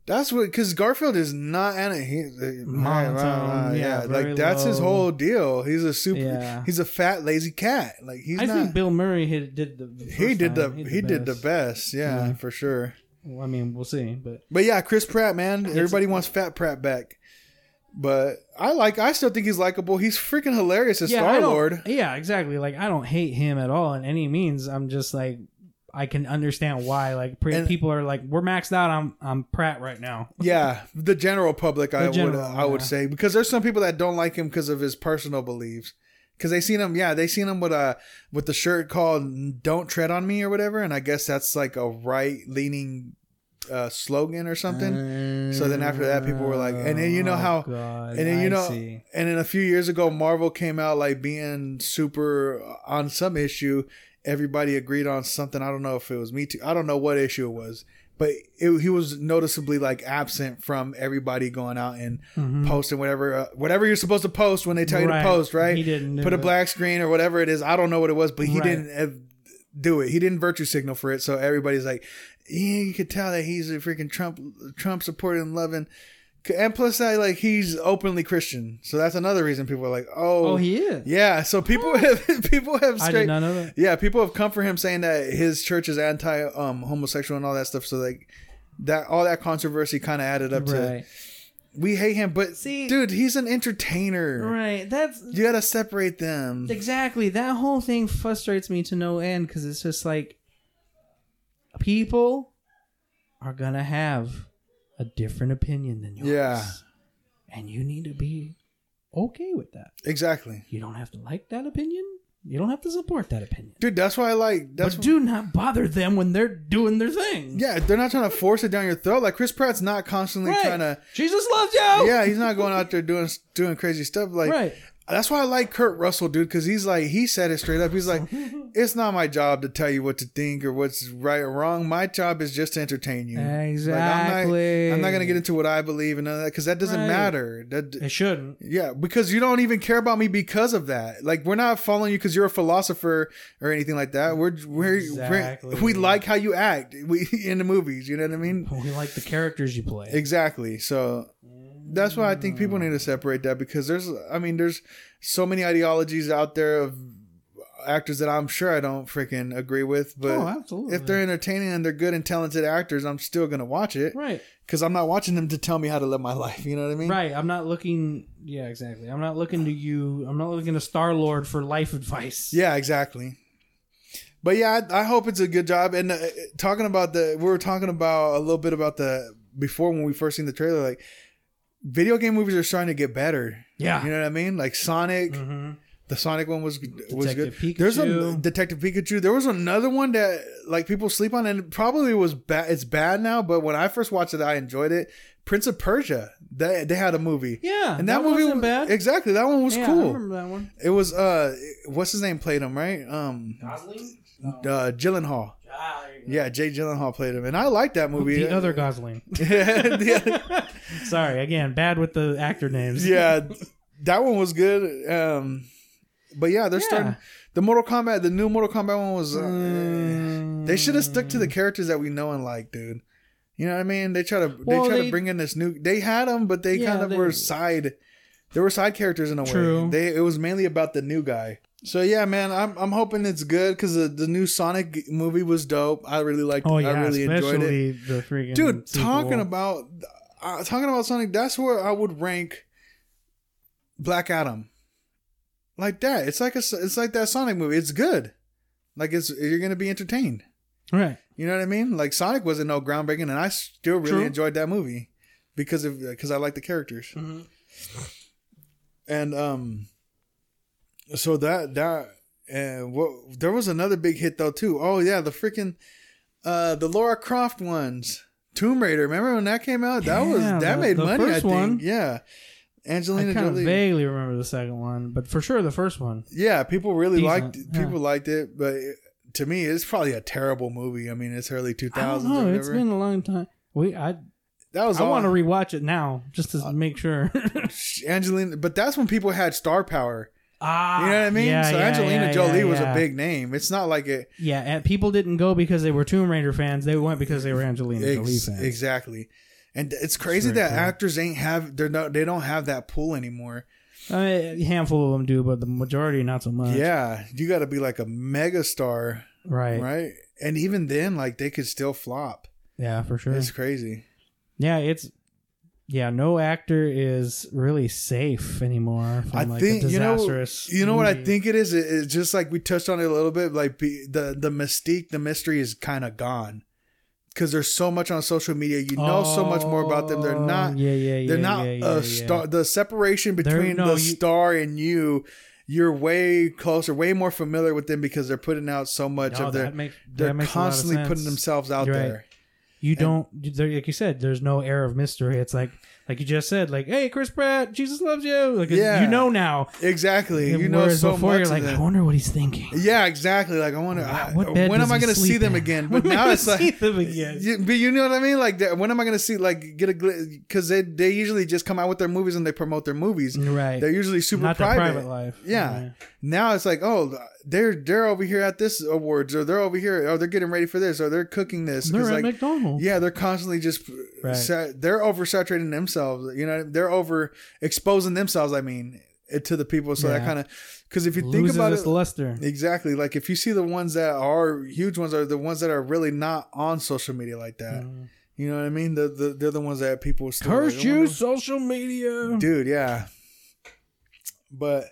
That's what because Garfield is not Anna. He, uh, Monotone, yeah, yeah, like that's his whole deal. He's a super. Yeah. He's a fat lazy cat. Like he's I not. think Bill Murray hit, did the, the he did the time. he did the best. Yeah, Yeah. for sure. Well, I mean, we'll see, but But yeah, Chris Pratt, man, everybody wants Fat Pratt back. But I like. I still think he's likable. He's freaking hilarious as yeah, Star Lord. Yeah, exactly. Like I don't hate him at all in any means. I'm just like I can understand why like pre- And- people are like we're maxed out on on Pratt right now. Yeah, the general public, I general, would I would say because there's some people that don't like him because of his personal beliefs. Because they seen him, yeah, they seen him with a with the shirt called "Don't Tread on Me" or whatever, and I guess that's like a right leaning uh, slogan or something. So then after that, people were like- and then you know Oh, how- God, and then you I know, see. and then a few years ago, Marvel came out like being super on some issue. Everybody agreed on something. I don't know if it was me too. I don't know what issue it was, but it, he was noticeably like absent from everybody going out and posting whatever uh, whatever you're supposed to post when they tell you Mm-hmm. Right. to post. Right? He didn't put a it. black screen or whatever it is. I don't know what it was, but he Right. didn't do it. He didn't virtue signal for it. So everybody's like, yeah, you could tell that he's a freaking Trump Trump supporting loving. And plus I like he's openly Christian. So that's another reason people are like, "Oh, Oh, he is. yeah." So people have people have I straight did not know that. Yeah, people have come for him saying that his church is anti um homosexual and all that stuff. So like that all that controversy kind of added up to we hate him, but See- dude, he's an entertainer. Right. That's You got to separate them. exactly that whole thing frustrates me to no end because it's just like people are gonna have a different opinion than yours. Yeah. And you need to be okay with that. Exactly. You don't have to like that opinion. You don't have to support that opinion. Dude, that's why I like that's but do not bother them when they're doing their thing. Yeah, they're not trying to force it down your throat. Like Chris Pratt's not constantly Right. trying to Jesus loves you. Yeah, he's not going out there doing doing crazy stuff like Right. That's why I like Kurt Russell, dude, because he's like he said it straight up. He's like, it's not my job to tell you what to think or what's right or wrong. My job is just to entertain you. Like, I'm not- Exactly. I'm not, gonna get into what I believe and none of that because that doesn't Right. matter. That It shouldn't. yeah, because you don't even care about me because of that. Like we're not following you because you're a philosopher or anything like that. We're we're, Exactly. we're we like how you act. We in the movies. You know what I mean? We like the characters you play. Exactly. So that's why I think people need to separate that because there's, I mean, there's so many ideologies out there of actors that I'm sure I don't freaking agree with. But Oh, if they're entertaining and they're good and talented actors, I'm still gonna watch it Right. because I'm not watching them to tell me how to live my life. You know what I mean? Right. I'm not looking. Yeah, exactly. I'm not looking to you. I'm not looking to Star Lord for life advice. Yeah, exactly. But yeah, I, I hope it's a good job. And uh, talking about the, we were talking about a little bit about the before when we first seen the trailer, like video game movies are starting to get better. Yeah. You know what I mean? Like Sonic, hmm the Sonic one was was Detective good. There's a Detective Pikachu. There was another one that like people sleep on, and it probably was bad. It's bad now, but when I first watched it, I enjoyed it. Prince of Persia. They they had a movie. Yeah, and that, that movie wasn't bad. Exactly, that one was yeah, I cool. remember that one. It was uh, what's his name played him right? Um, Gosling. uh, Gyllenhaal. Ah, there you go. Yeah, Jay Gyllenhaal played him, and I like that movie. The other Gosling. yeah, Sorry, again, bad with the actor names. yeah, that one was good. Um, but yeah, they're Yeah. starting the Mortal Kombat. The new Mortal Kombat one was. Uh, Mm. They should have stuck to the characters that we know and like, dude. You know what I mean? They try to they Well, try they- to bring in this new. They had them, but they Yeah, kind of they- were side. They were side characters in a way. True. They it was mainly about the new guy. So yeah, man, I'm I'm hoping it's good because the, the new Sonic movie was dope. I really liked. Oh it. yeah, I really enjoyed it, especially the freaking dude. sequel. Talking about uh, talking about Sonic, that's where I would rank Black Adam. Like that, it's like a it's like that Sonic movie. It's good. Like it's you're gonna be entertained. right. You know what I mean? Like Sonic wasn't no groundbreaking, and I still really True. enjoyed that movie because of because I like the characters. Mm-hmm. And um, so that that and what there was another big hit though too. Oh yeah, the freaking uh the Laura Croft ones, Tomb Raider. Remember when that came out? That was that the- made the money. I think. one. Yeah, I Angelina kind of vaguely remember the second one, but for sure the first one. Yeah, people really Decent, liked yeah. people liked it, but it, to me, it's probably a terrible movie. I mean, it's early two I don't thousands. know. It's been a long time. We I that was I all- want to rewatch it now just to make sure. Angelina, but that's when people had star power. Ah, You know what I mean? yeah, so yeah, Angelina yeah, Jolie was a big name. It's not like it Yeah, and people didn't go because they were Tomb Raider fans. They went because they were Angelina Jolie fans. exactly. and it's crazy that cool. actors ain't have they're not they don't have that pool anymore. I mean, a handful of them do, but the majority not so much. Yeah, you got to be like a mega star, Right. right? And even then, like they could still flop. Yeah, for sure. It's crazy. yeah, it's yeah. No actor is really safe anymore from I like think a you know you know what I think it is. It- It's just like we touched on it a little bit. Like be, the the mystique, the mystery is kind of gone because there's so much on social media. You know so much more about them. They're Oh, not. Yeah, yeah, yeah. They're not yeah, yeah, a star. The separation between no, the you- star and you, you're way closer, way more familiar with them because they're putting out so much No, of their. make- they're that makes a lot of constantly putting themselves out right. there. You don't, there- like you said, there's no air of mystery. It's like, like you just said, like, hey, Chris Pratt, Jesus loves you. Like, Yeah. you know now. Exactly. You know Whereas so before, much you're of like. I wonder what he's thinking. Yeah, exactly. Like I wonder I- what bed when does am I he going to see sleep them in? again? When But am I now gonna it's like see them again. You- but you know what I mean? Like that- when am I going to see like get a because they they usually just come out with their movies and they promote their movies. Right. They're usually super Not their private. private life. Yeah. Now it's like oh they're they're over here at this awards or they're over here or they're getting ready for this or they're cooking this. 'Cause, They're at like McDonald's. yeah, they're constantly just Right. sa- they're oversaturating themselves. You know, they're over exposing themselves. I mean, to the people. So that kind of because if you think Loses about its it, luster. exactly like if you see the ones that are huge ones are the ones that are really not on social media like that. Mm. You know what I mean? The, the they're the ones that people still Curse like, you, wonder- social media. dude. Yeah, but.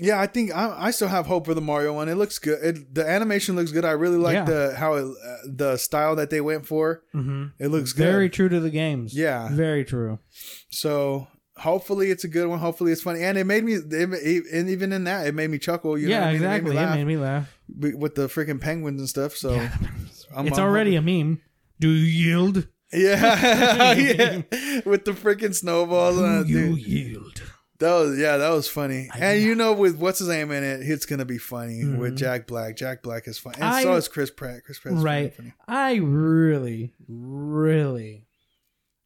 Yeah, I think I, I still have hope for the Mario one. It looks good. It, the animation looks good. I really like Yeah. the how it, uh, the style that they went for. hmm It looks good. Very true to the games. Yeah. Very true. So hopefully it's a good one. Hopefully it's funny, and it made me. It, and even in that, it made me chuckle. You know yeah, I mean? exactly. It made me laugh made me laugh. with the freaking penguins and stuff. So I'm, it's I'm- already a meme. Do you yield? yeah, yeah, with the freaking snowballs. Do On you dude. yield? That was yeah, that was funny. and you know, with what's his name in it, it's gonna be funny with Mhm. Jack Black. Jack Black is funny, and I- so is Chris Pratt. Chris Pratt's Right. funny. I really, really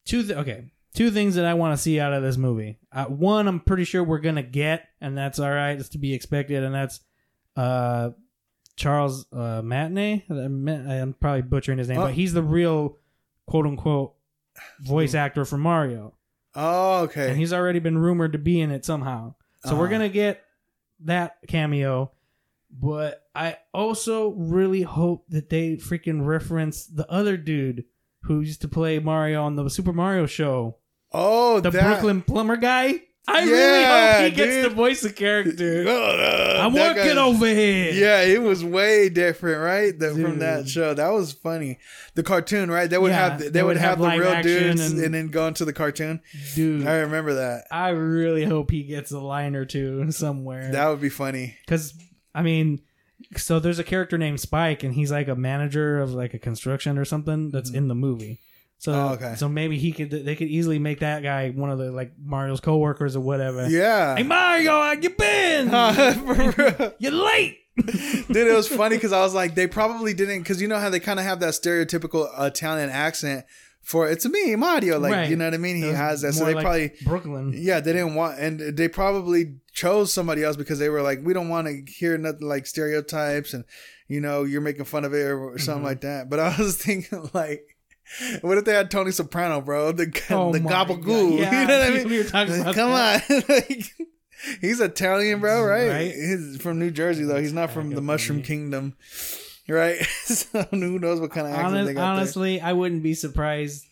two. Th- okay, two things that I want to see out of this movie. Uh, one, I'm pretty sure we're gonna get, and that's all right. It's to be expected, and that's uh Charles uh, Martinet. I'm probably butchering his name, Oh. but he's the real quote unquote voice actor for Mario, Oh, okay. and he's already been rumored to be in it somehow. So we're Uh-huh. gonna get that cameo. But I also really hope that they freaking reference the other dude who used to play Mario on the Super Mario show, Oh, the that, Brooklyn plumber guy. I Yeah, really hope he gets dude. to voice the character. Uh, I'm working guy- over here. Yeah, it was way different, right? The, from that show, that was funny. The cartoon, right? They would Yeah, have they, would have, the real dudes and- and, then go into the cartoon. dude. I remember that. I really hope he gets a line or two somewhere. That would be funny. Because I mean, so there's a character named Spike, and he's like a manager of like a construction or something that's in the movie. So. Oh, okay. so maybe he could. They could easily make that guy one of the like Mario's coworkers or whatever. Yeah. Hey Mario, how you been? You're late. Dude, it was funny because I was like, they probably didn't, because you know how they kind of have that stereotypical Italian accent for it's me, Mario. Like, Right. you know what I mean? He has that. So they like probably, Brooklyn. yeah, they didn't want, and they probably chose somebody else because they were like, we don't want to hear nothing like stereotypes and, you know, you're making fun of it or something Mm-hmm. like that. But I was thinking, like, what if they had Tony Soprano, bro? The, Oh the gabagool. Yeah, you know what I mean? we were talking about Come that. on. like, he's Italian, bro, right? Right. He's from New Jersey, though. He's not from the Mushroom funny. Kingdom, right? so who knows what kind of accent Honest, they got there. honestly, I wouldn't be surprised.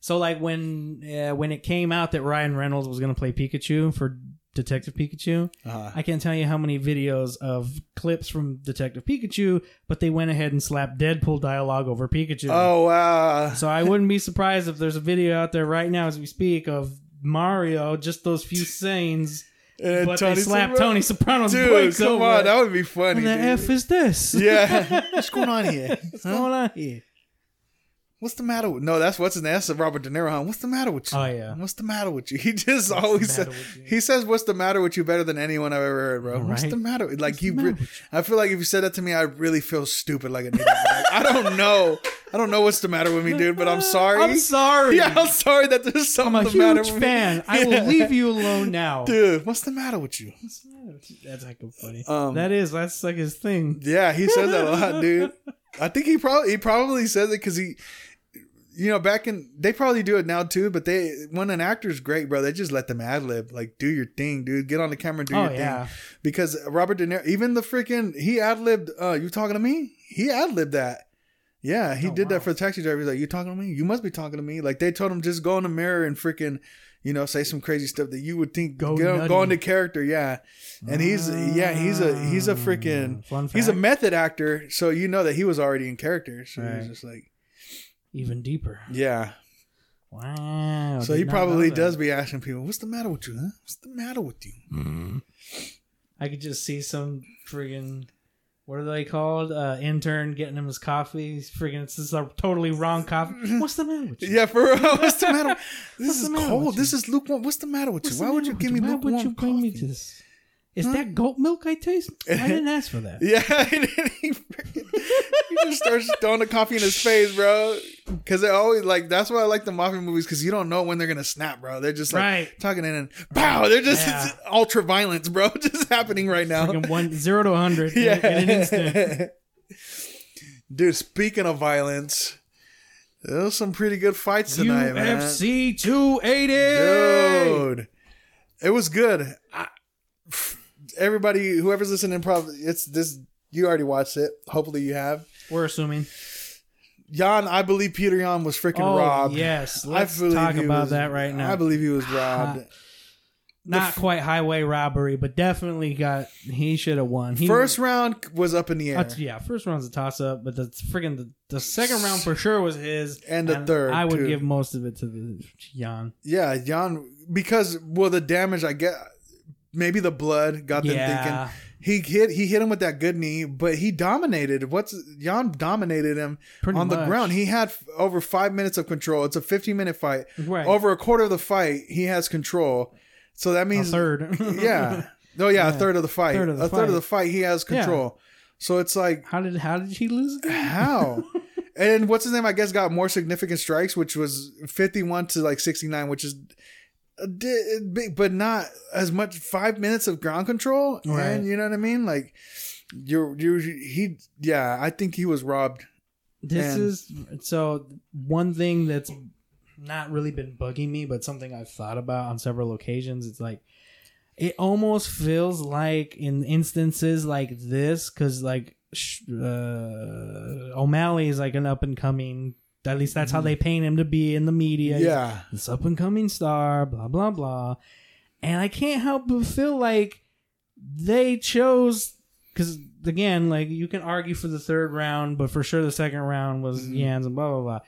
So like when uh, when it came out that Ryan Reynolds was going to play Pikachu for Detective Pikachu, Uh-huh. I can't tell you how many videos of clips from Detective Pikachu, but they went ahead and slapped Deadpool dialogue over Pikachu. Oh, wow. So I wouldn't be surprised if there's a video out there right now as we speak of Mario, just those few scenes, And but Tony they slapped Soprano- Tony Soprano's Dude, voice come over on. That would be funny. What the dude. F is this? yeah. What's going on here? What's Huh? going on here? What's the matter with No, that's what's his name. That's Robert De Niro. Huh? What's the matter with you? Oh, yeah. What's the matter with you? He just What's always says he says what's the matter with you better than anyone I've ever heard, bro. What's the matter? Like What's he the matter I feel like if you said that to me, I really feel stupid like. Like, I don't know. I don't know what's the matter with me, dude, but I'm sorry. I'm sorry. Yeah, I'm sorry that there's something. I'm a the matter huge with fan. I will leave you alone now. Dude, what's the matter with you? That's like funny. Um, that is that's like his thing. Yeah, he says that a lot, dude. I think he probably he probably says it because he you know, back in they probably do it now too, but they when an actor's great, bro, they just let them ad lib, like do your thing, dude. Get on the camera, and do Oh, your yeah. thing. Because Robert De Niro, even the freaking he ad libbed. Uh, you talking to me? He ad libbed that. Yeah, he Oh, did wow. that for the taxi driver. He's like, "You talking to me? You must be talking to me." Like they told him just go in the mirror and freaking, you know, say some crazy stuff that you would think Go go, go into character. Yeah, and he's yeah he's a he's a freaking Ah, he's a method actor, so you know that he was already in character. So Right. he's just like, even deeper. yeah. Wow. So he probably does be asking people, "What's the matter with you? Huh? What's the matter with you?" I could just see some friggin' what are they called? Uh, intern getting him his coffee. He's friggin' it's just a totally wrong coffee. What's the matter with you? Yeah, for real. What's the matter? This is matter cold. This is lukewarm. What's the matter with What's you? the Why would you with give me Why lukewarm would you bring me coffee? to this? Is that goat milk I taste? I didn't ask for that. Yeah, and then he, freaking, he just starts throwing the coffee in his face, bro. Because they always like that's why I like the mafia movies because you don't know when they're gonna snap, bro. They're just like Right. talking in and pow. They're just Yeah. ultra violence, bro. Just happening right now. One zero to hundred in, in an instant. Dude, speaking of violence, there was some pretty good fights tonight, man. UFC two eighty. Dude, it was good. I, everybody, whoever's listening, probably it's this. You already watched it. Hopefully, you have. We're assuming. Yan, I believe Peter Yan was freaking Oh robbed. yes, let's talk about was- that right now. I believe he was robbed. Not quite highway robbery, but definitely got. He should have won. He, First round was up in the air. Uh, yeah, first round's a toss up, but the friggin' the, the second round for sure was his, And the third, I would too. give most of it to the Yan. Yeah, Yan, because well, the damage I get, maybe the blood got them Yeah. thinking. He hit he hit him with that good knee, but he dominated. What's Yan dominated him Pretty on the much. ground. He had f- over five minutes of control. It's a fifteen minute fight. Right. Over a quarter of the fight, he has control. So that A means third. yeah. Oh yeah, a third of the fight. Third of the a third of the fight, he has control. So it's like How did how did he lose again? how? and what's his name? I guess got more significant strikes, which was fifty-one to like sixty-nine, which is a but not as much. Five minutes of ground control, Right. and you know what I mean? Like you're you he yeah. I think he was robbed. This And- is so one thing that's not really been bugging me, but something I've thought about on several occasions. It's like it almost feels like in instances like this, because like uh, O'Malley is like an up and coming. At least that's how they paint him to be in the media. Yeah, this up and coming star, blah blah blah. And I can't help but feel like they chose because again, like you can argue for the third round, but for sure the second round was Mm-hmm. Yans and blah blah blah.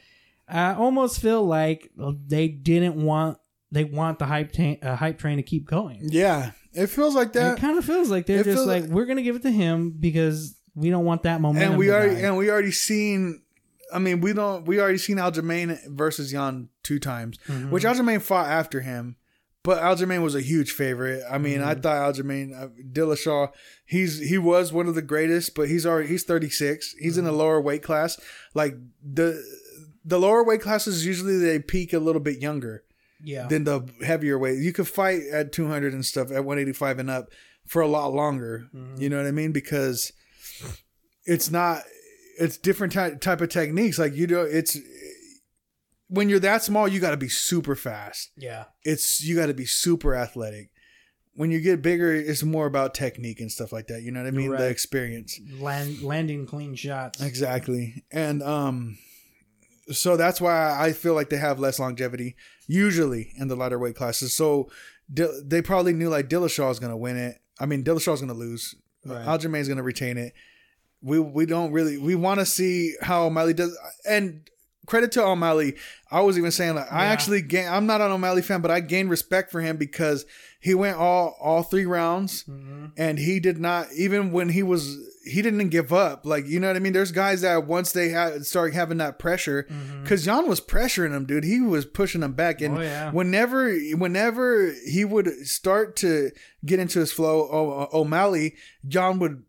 I almost feel like they didn't want they want the hype ta- uh, hype train to keep going. yeah. It feels like that. it kind of feels like they're it just like like- we're gonna give it to him because we don't want that momentum. and we to already die. and we already seen. I mean, we don't. We already seen Aljamain versus Yan two times, Mm-hmm. which Aljamain fought after him. But Aljamain was a huge favorite. I mean, Mm-hmm. I thought Aljamain uh, Dillashaw, he's he was one of the greatest, but he's already he's 36. He's in Mm-hmm. a lower weight class. Like the the lower weight classes usually they peak a little bit younger yeah, than the heavier weight. You could fight at 200 and stuff at 185 and up for a lot longer. Mm-hmm. You know what I mean? Because it's not it's different ty- type of techniques. Like you know, it's when you're that small, you got to be super fast. yeah, It's you got to be super athletic. When you get bigger, it's more about technique and stuff like that. You know what I mean? Right. The experience. Land, landing clean shots. Exactly. And um so that's why I feel like they have less longevity usually in the lighter weight classes. So Dil- they probably knew like Dillashaw is going to win it. I mean Dillashaw's going to lose. Right. Aljamain's going to retain it. We we don't really we want to see how O'Malley does and credit to O'Malley. I was even saying like I actually gain I'm not an O'Malley fan but I gained respect for him because he went all all 3 rounds Mhm. and he did not even when he was he didn't give up like you know what i mean there's guys that once they had start having that pressure because Yan was pressuring him dude he was pushing him back and Oh, yeah. whenever whenever he would start to get into his flow o- o'malley Yan would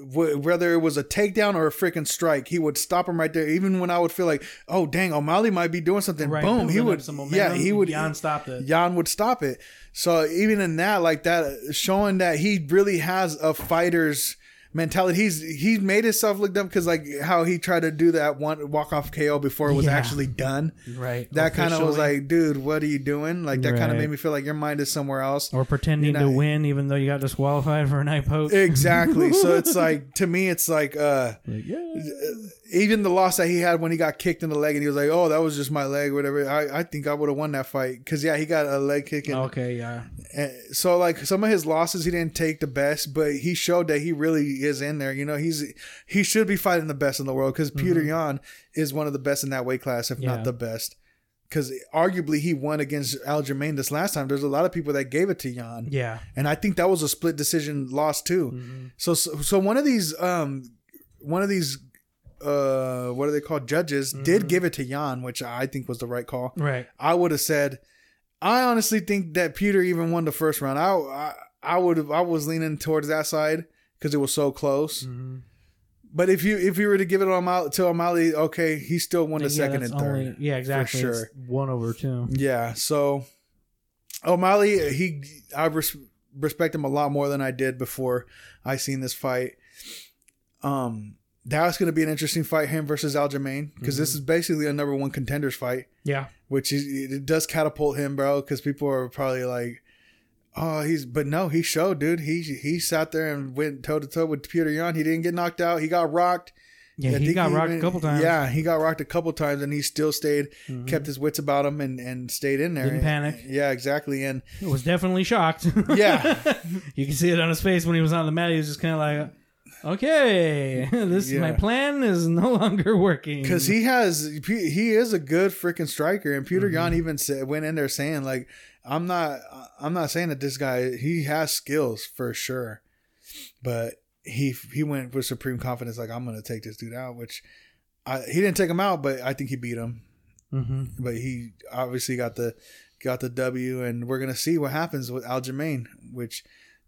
wh- whether it was a takedown or a freaking strike, he would stop him right there. Even when I would feel like, oh dang, O'Malley might be doing something. Right, Boom, he would. some Yeah, he would. Yan stopped it. Yan would stop it. So even in that, like that, showing that he really has a fighter's mentality. He's he made himself look dumb because like how he tried to do that one walk off KO before it was Yeah. actually done. right. That kind of was like, dude, what are you doing? Like that kind of made me feel like your mind is somewhere else. or pretending you know- to win even though you got disqualified for an eye poke. Exactly. so it's like to me, it's like uh Like, yeah. Even the loss that he had when he got kicked in the leg and he was like, "Oh, that was just my leg, whatever." I, I think I would have won that fight because yeah, he got a leg kick. And, Okay, yeah. and so like some of his losses, he didn't take the best, but he showed that he really is in there. You know, he's he should be fighting the best in the world because Peter Yan is one of the best in that weight class, if Mm-hmm. Yeah. not the best. Because arguably he won against Aljamain this last time. There's a lot of people that gave it to Yan. Yeah. and I think that was a split decision loss too. Mm-hmm. So, so so one of these um one of these uh what are they called judges Mm-hmm. did give it to Yan, which I think was the right call. Right. I would have said I honestly think that Peter even won the first round. I I, I would have I was leaning towards that side because it was so close. Mm-hmm. But if you if you were to give it on O'Malley, to O'Malley, okay, he still won the Yeah, second and third. only- yeah, exactly. For It's sure. one over two. Yeah. So O'Malley, he I res- respect him a lot more than I did before I seen this fight. Um, that's going to be an interesting fight, him versus Aljamain, because this mm-hmm. is basically a number one contenders fight, Yeah. which is it does catapult him, bro. Because people are probably like, oh, he's but no, he showed, dude. He he sat there and went toe to toe with Peter Yan. He didn't get knocked out. He got rocked. Yeah, I he got rocked even- a couple times. Yeah, he got rocked a couple times, and he still stayed, mm-hmm. kept his wits about him, and and stayed in there. Didn't panic. Yeah, exactly. And He was definitely shocked. Yeah. you can see it on his face when he was on the mat. He was just kind of like, "Okay, this my plan is no longer working." because he has he is a good freaking striker, and Peter Mm-hmm. Yan even said went in there saying like, I'm not I'm not saying that this guy he has skills for sure, but he he went with supreme confidence like I'm gonna take this dude out, which. I, he didn't take him out, but I think he beat him. hmm But he obviously got the got the W, and we're gonna see what happens with Aljamain, which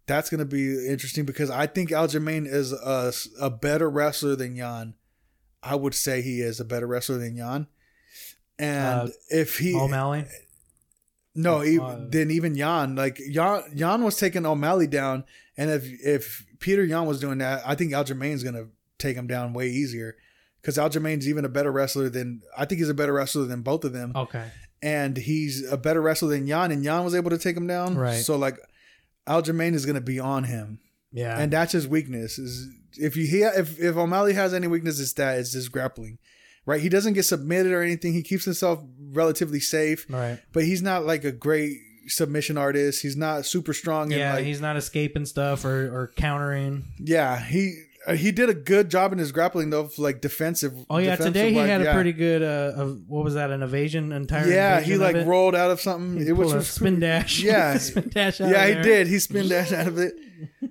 that's gonna be interesting because I think Aljamain is a, a better wrestler than Yan. I would say he is a better wrestler than Yan. And Uh, if he O'Malley. no, uh, then even Yan, like Yan, Yan was taking O'Malley down, and if if Peter Yan was doing that, I think Aljamain's gonna take him down way easier because Aljamain's even a better wrestler than I think he's a better wrestler than both of them Okay. and he's a better wrestler than Yan, and Yan was able to take him down. Right. So like, Aljamain is going to be on him, Yeah. and that's his weakness. Is if you he, if if O'Malley has any weakness, it's that it's his grappling. Right. He doesn't get submitted or anything. He keeps himself relatively safe, right. but he's not like a great submission artist. He's not super strong. Yeah, like, he's not escaping stuff or, or countering. yeah, he. Uh, He did a good job in his grappling though, like defensive. Oh yeah, defensive, today he like, had a yeah. pretty good. Uh, of, what was that? An evasion entire. Yeah, he like it? rolled out of something. He It was a spin dash. Yeah. spin dash. Yeah, of he there. did. He spin dash out of it,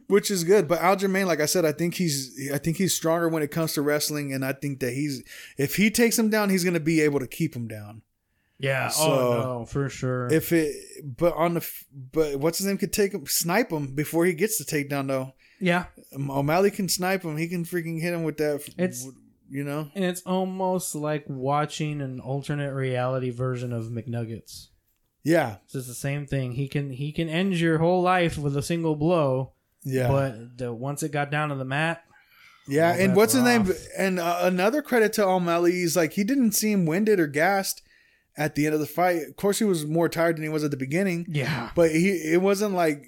which is good. But Aljamain, like I said, I think he's I think he's stronger when it comes to wrestling, and I think that he's if he takes him down, he's going to be able to keep him down. Yeah. So, oh no, for sure. If it, but on the but what's his name could take him, snipe him before he gets the takedown though. Yeah, Um, O'Malley can snipe him. He can freaking hit him with that. It's- you know. and it's almost like watching an alternate reality version of McNuggets. Yeah, It's just the same thing. He can he can end your whole life with a single blow, yeah, but the, once it got down to the mat, yeah. And what's his name? And uh, another credit to O'Malley is like he didn't seem winded or gassed at the end of the fight. Of course, he was more tired than he was at the beginning. yeah, But he, it wasn't like,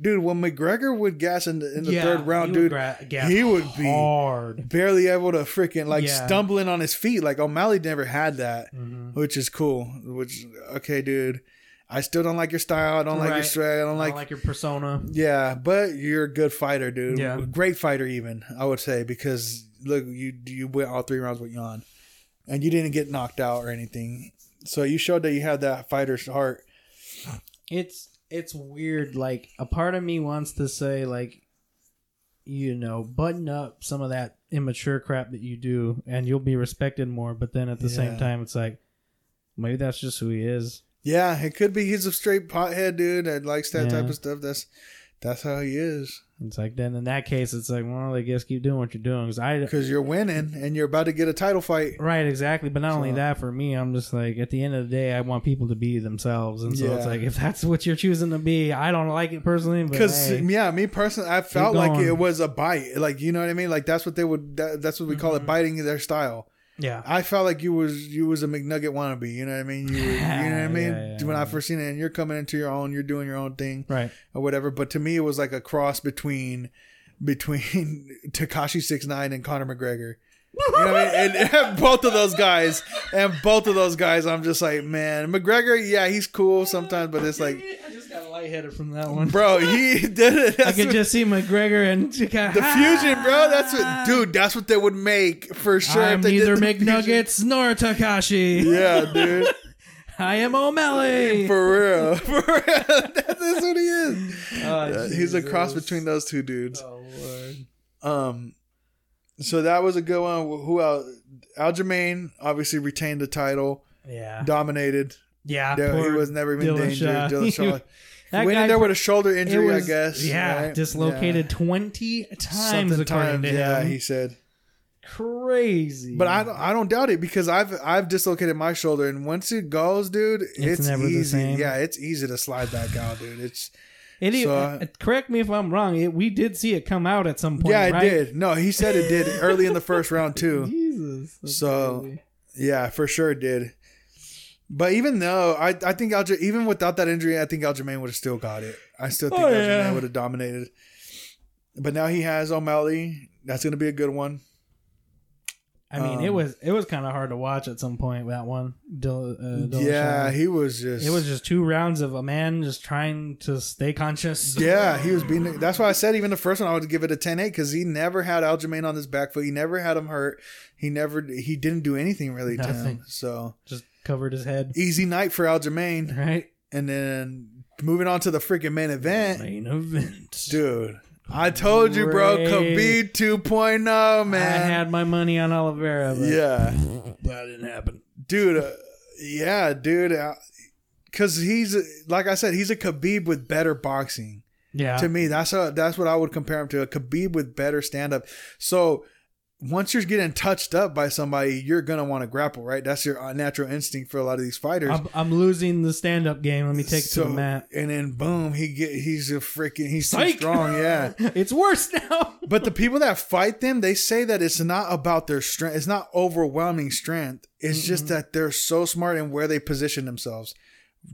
dude, when McGregor would gas in the, in the Yeah, third round, he would dude, gra- he would be hard. barely able to freaking like Yeah. stumbling on his feet. Like O'Malley never had that, Mhm. which is cool. Which okay, dude, I still don't like your style. I don't like your Right. stride. I don't I like. don't like your persona. yeah, but you're a good fighter, dude. Yeah. great fighter, even I would say because look, you you went all three rounds with Yan, and you didn't get knocked out or anything. So you showed that you had that fighter's heart. it's it's weird like a part of me wants to say like you know button up some of that immature crap that you do and you'll be respected more but then at the same time it's like maybe that's just who he is Yeah, it could be he's a straight pothead dude that likes that type of stuff. That's That's how he is. It's like then in that case, it's like, well, I guess keep doing what you're doing because I Because you're winning and you're about to get a title fight. right exactly. But not only that, for me, I'm just like at the end of the day, I want people to be themselves, and so it's like if that's what you're choosing to be, I don't like it personally. Because hey, yeah, me personally, I felt like it was a bite. Like you know what I mean? Like that's what they would. That, that's what we call Mm-hmm. it, biting their style. Yeah, I felt like you was you was a McNugget wannabe. You know what I mean? You, you know what I mean? Yeah, yeah, when I first seen it, and you're coming into your own, you're doing your own thing right. or whatever. But to me, it was like a cross between between Tekashi Six Nine and Conor McGregor. You know what I mean? And, and both of those guys, and both of those guys, I'm just like, man, McGregor, yeah, he's cool sometimes, but it's like, got lightheaded from that one. bro, he did it. I That's could what- just see McGregor and the the fusion, bro. That's what, dude. That's what they would make for sure. I'm if they did neither fusion. McNuggets nor Tekashi. Yeah, dude. I am O'Malley. For real. For real. That's what he is. Oh, Uh, he's a cross between those two dudes. Oh Lord. Um, so that was a good one. Who else? Aljamain obviously retained the title, Yeah. dominated. Yeah. There- he was never even dangerous. Dillashaw. That Went guy in there with a shoulder injury, was, I guess. Yeah, right? dislocated Yeah. twenty times Something times, to yeah, him. he said. Crazy. But I don't, I don't doubt it because I've I've dislocated my shoulder and once it goes, dude, it's, never the easy. same. Yeah, it's easy to slide back out, dude. It's It So- uh, correct me if I'm wrong. It, we did see it come out at some point. yeah, it right? did. No, he said it did early in the first round too. Jesus. So- crazy. Yeah, for sure it did. But even though I, I think Alja, even without that injury, I think Aljamain would have still got it. I still think Oh, Aljamain yeah. would have dominated. But now he has O'Malley. That's going to be a good one. I mean, it um, was it was kind of hard to watch at some point. That one. Dil, uh, Dillashaw. Yeah, he was just. It was just two rounds of a man just trying to stay conscious. Yeah, he was being. That's why I said even the first one I would give it a 10-8 because he never had Aljamain on his back foot. He never had him hurt. He never. He didn't do anything really to him. Nothing. So Just covered his head. easy night for Aljamain. Right. And then moving on to the freaking main event, Main event. dude. I told you, bro. Khabib 2.0, I man. I had my money on Oliveira, but yeah, that didn't happen. dude. Uh, yeah, dude. Because he's like I said, he's a Khabib with better boxing. Yeah. to me that's a, that's what i would compare him to a khabib with better stand-up so once you're getting touched up by somebody you're gonna want to grapple right that's your uh, natural instinct for a lot of these fighters I'm, I'm losing the stand up game. Let me take it to the mat. and then boom he get he's a freaking he's Psych! strong yeah It's worse now. but the people that fight them they say that it's not about their strength it's not overwhelming strength it's just that they're so smart in where they position themselves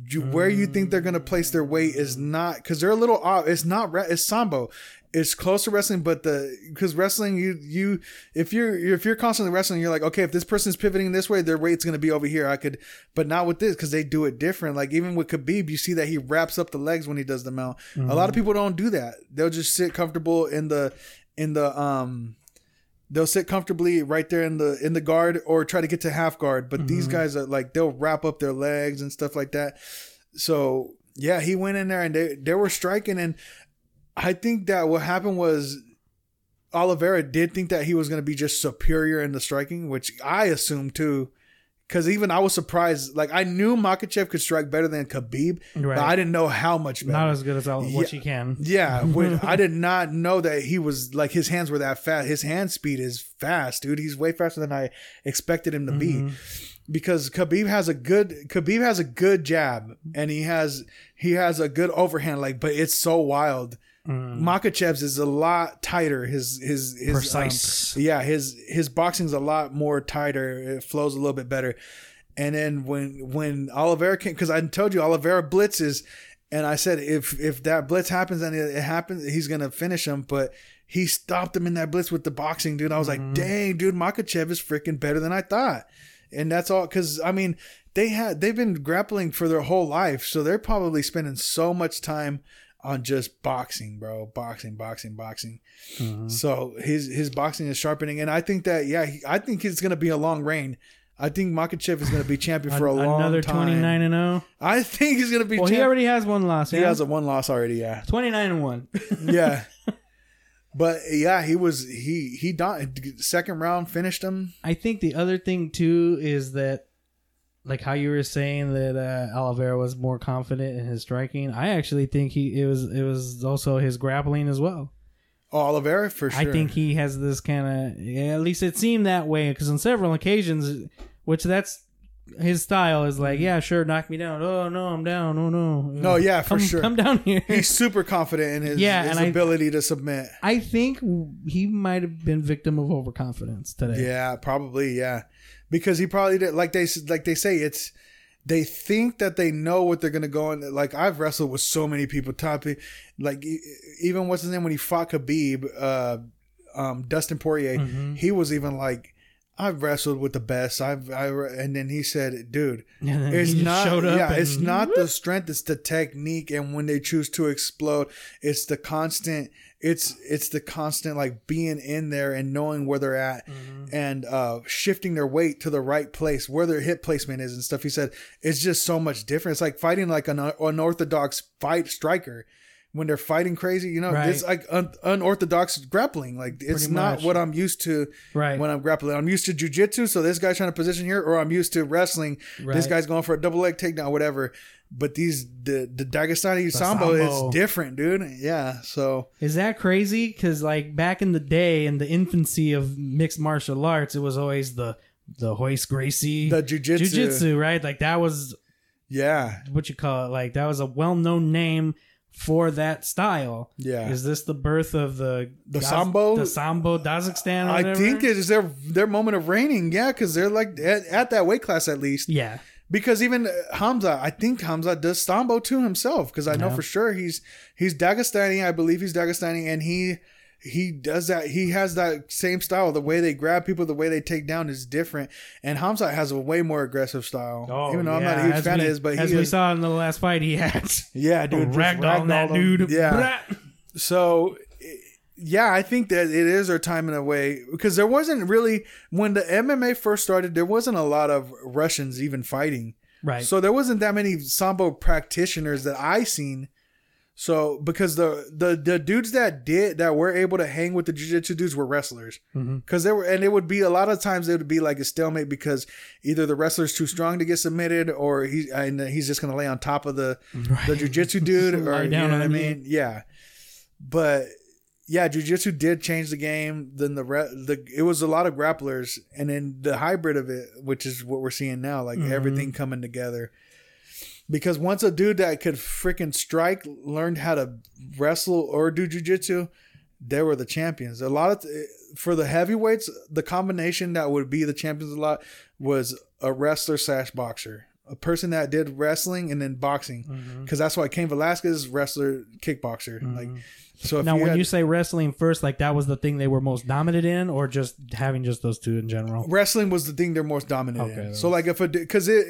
you, where you think they're going to place their weight is not because they're a little off. It's not it's sambo. It's close to wrestling, but the because wrestling you you if you're if you're constantly wrestling, you're like okay, if this person's pivoting this way, their weight's going to be over here. I could, but not with this because they do it different. Like even with Khabib, you see that he wraps up the legs when he does the mount. A lot of people don't do that. They'll just sit comfortable in the in the um they'll sit comfortably right there in the in the guard or try to get to half guard but these guys are like they'll wrap up their legs and stuff like that so yeah he went in there and they they were striking and i think that what happened was Oliveira did think that he was going to be just superior in the striking which i assumed too because even I was surprised. Like I knew Makhachev could strike better than Khabib, Right. but I didn't know how much better. Not as good as all, Yeah. what you can. Yeah, when, I did not know that he was like his hands were that fast. His hand speed is fast, dude. He's way faster than I expected him to be. Mm-hmm. Because Khabib has a good Khabib has a good jab and he has he has a good overhand like but it's so wild. Makhachev's is a lot tighter. His his his um, yeah, his his boxing's a lot more tighter. It flows a little bit better. And then when when Oliveira came, because I told you Oliveira blitzes, and I said if if that blitz happens and it, it happens, he's gonna finish him. But he stopped him in that blitz with the boxing, dude. I was like, dang, dude, Makhachev is freaking better than I thought. And that's all because I mean they had they've been grappling for their whole life, so they're probably spending so much time on just boxing, bro. Boxing, boxing, boxing. Mm-hmm. So his his boxing is sharpening, and I think that yeah, he, I think it's gonna be a long reign. I think Makhachev is gonna be champion for a long time. Another twenty nine and zero. I think he's gonna be. Well, he already has one loss. he Yeah? has a one loss already. Yeah, twenty nine and one. yeah. But yeah, he was he he died second round finished him. I think the other thing too is that like how you were saying that uh, Oliveira was more confident in his striking. I actually think he it was it was also his grappling as well. Oh, Oliveira for sure. I think he has this kind of yeah, at least it seemed that way because on several occasions, which that's his style is like, yeah, sure, knock me down. Oh no, I'm down. Oh no. No, yeah, for come, sure. Come down here. he's super confident in his, Yeah, his and I- ability to submit. I think he might have been victim of overconfidence today. Yeah, probably. Yeah, because he probably did. Like they like they say, it's they think that they know what they're gonna go in. Like I've wrestled with so many people. Top, like even what's his name when he fought Khabib, uh, um, Dustin Poirier. Mhm. He was even like. I've wrestled with the best. I've, I, and then he said, "Dude, it's not yeah and- it's not the strength it's the technique and when they choose to explode it's the constant it's it's the constant like being in there and knowing where they're at Mm-hmm. and uh shifting their weight to the right place where their hip placement is and stuff he said it's just so much different it's like fighting like an unorthodox fight striker when they're fighting crazy you know Right. it's like un- unorthodox grappling like it's Pretty not much. what i'm used to Right. when i'm grappling i'm used to jujitsu so this guy's trying to position here or i'm used to wrestling this guy's going for a double leg takedown, whatever. But these the the Dagestani sambo, sambo. is different, dude. Yeah. So Is that crazy? Because like back in the day, in the infancy of mixed martial arts, it was always the the Royce Gracie the jujitsu, jujitsu, right? Like that was yeah, what you call it. Like that was a well known name for that style. yeah. Is this the birth of the The Daz- sambo? the sambo Dazakhstan? or I think it is their their moment of reigning. Yeah, because they're like at, at that weight class at least. Yeah, Because even uh, Hamza, I think Hamza does sambo too himself. Because I know Yeah. for sure he's he's Dagestani. I believe he's Dagestani, and he he does that. He has that same style. The way they grab people, the way they take down is different. And Hamza has a way more aggressive style. Even though I'm not a huge Oh, as fan we, of his, but as we is, saw in the last fight, he had yeah, dude, ragdoll on that dude. Yeah. So, yeah, I think that it is our time in a way because there wasn't really when the MMA first started, there wasn't a lot of Russians even fighting. right. So there wasn't that many sambo practitioners that I seen. So because the the the dudes that did that were able to hang with the jiu-jitsu dudes were wrestlers Mhm. because they were and it would be a lot of times it would be like a stalemate because either the wrestler's too strong to get submitted or he and he's just gonna lay on top of the the jiu-jitsu dude or you know what I mean yeah but yeah jiu-jitsu did change the game then the re- the it was a lot of grapplers and then the hybrid of it which is what we're seeing now like Mhm. everything coming together. Because once a dude that could freaking strike learned how to wrestle or do jiu-jitsu they were the champions. A lot of for the heavyweights the combination that would be the champions a lot was a wrestler slash boxer. A person that did wrestling and then boxing. Because that's why Cain Velasquez wrestler kickboxer. Like so if now, you when had- you say wrestling first, like that was the thing they were most dominant in, or just having just those two in general? wrestling was the thing they're most dominant Okay. in. So like if a because it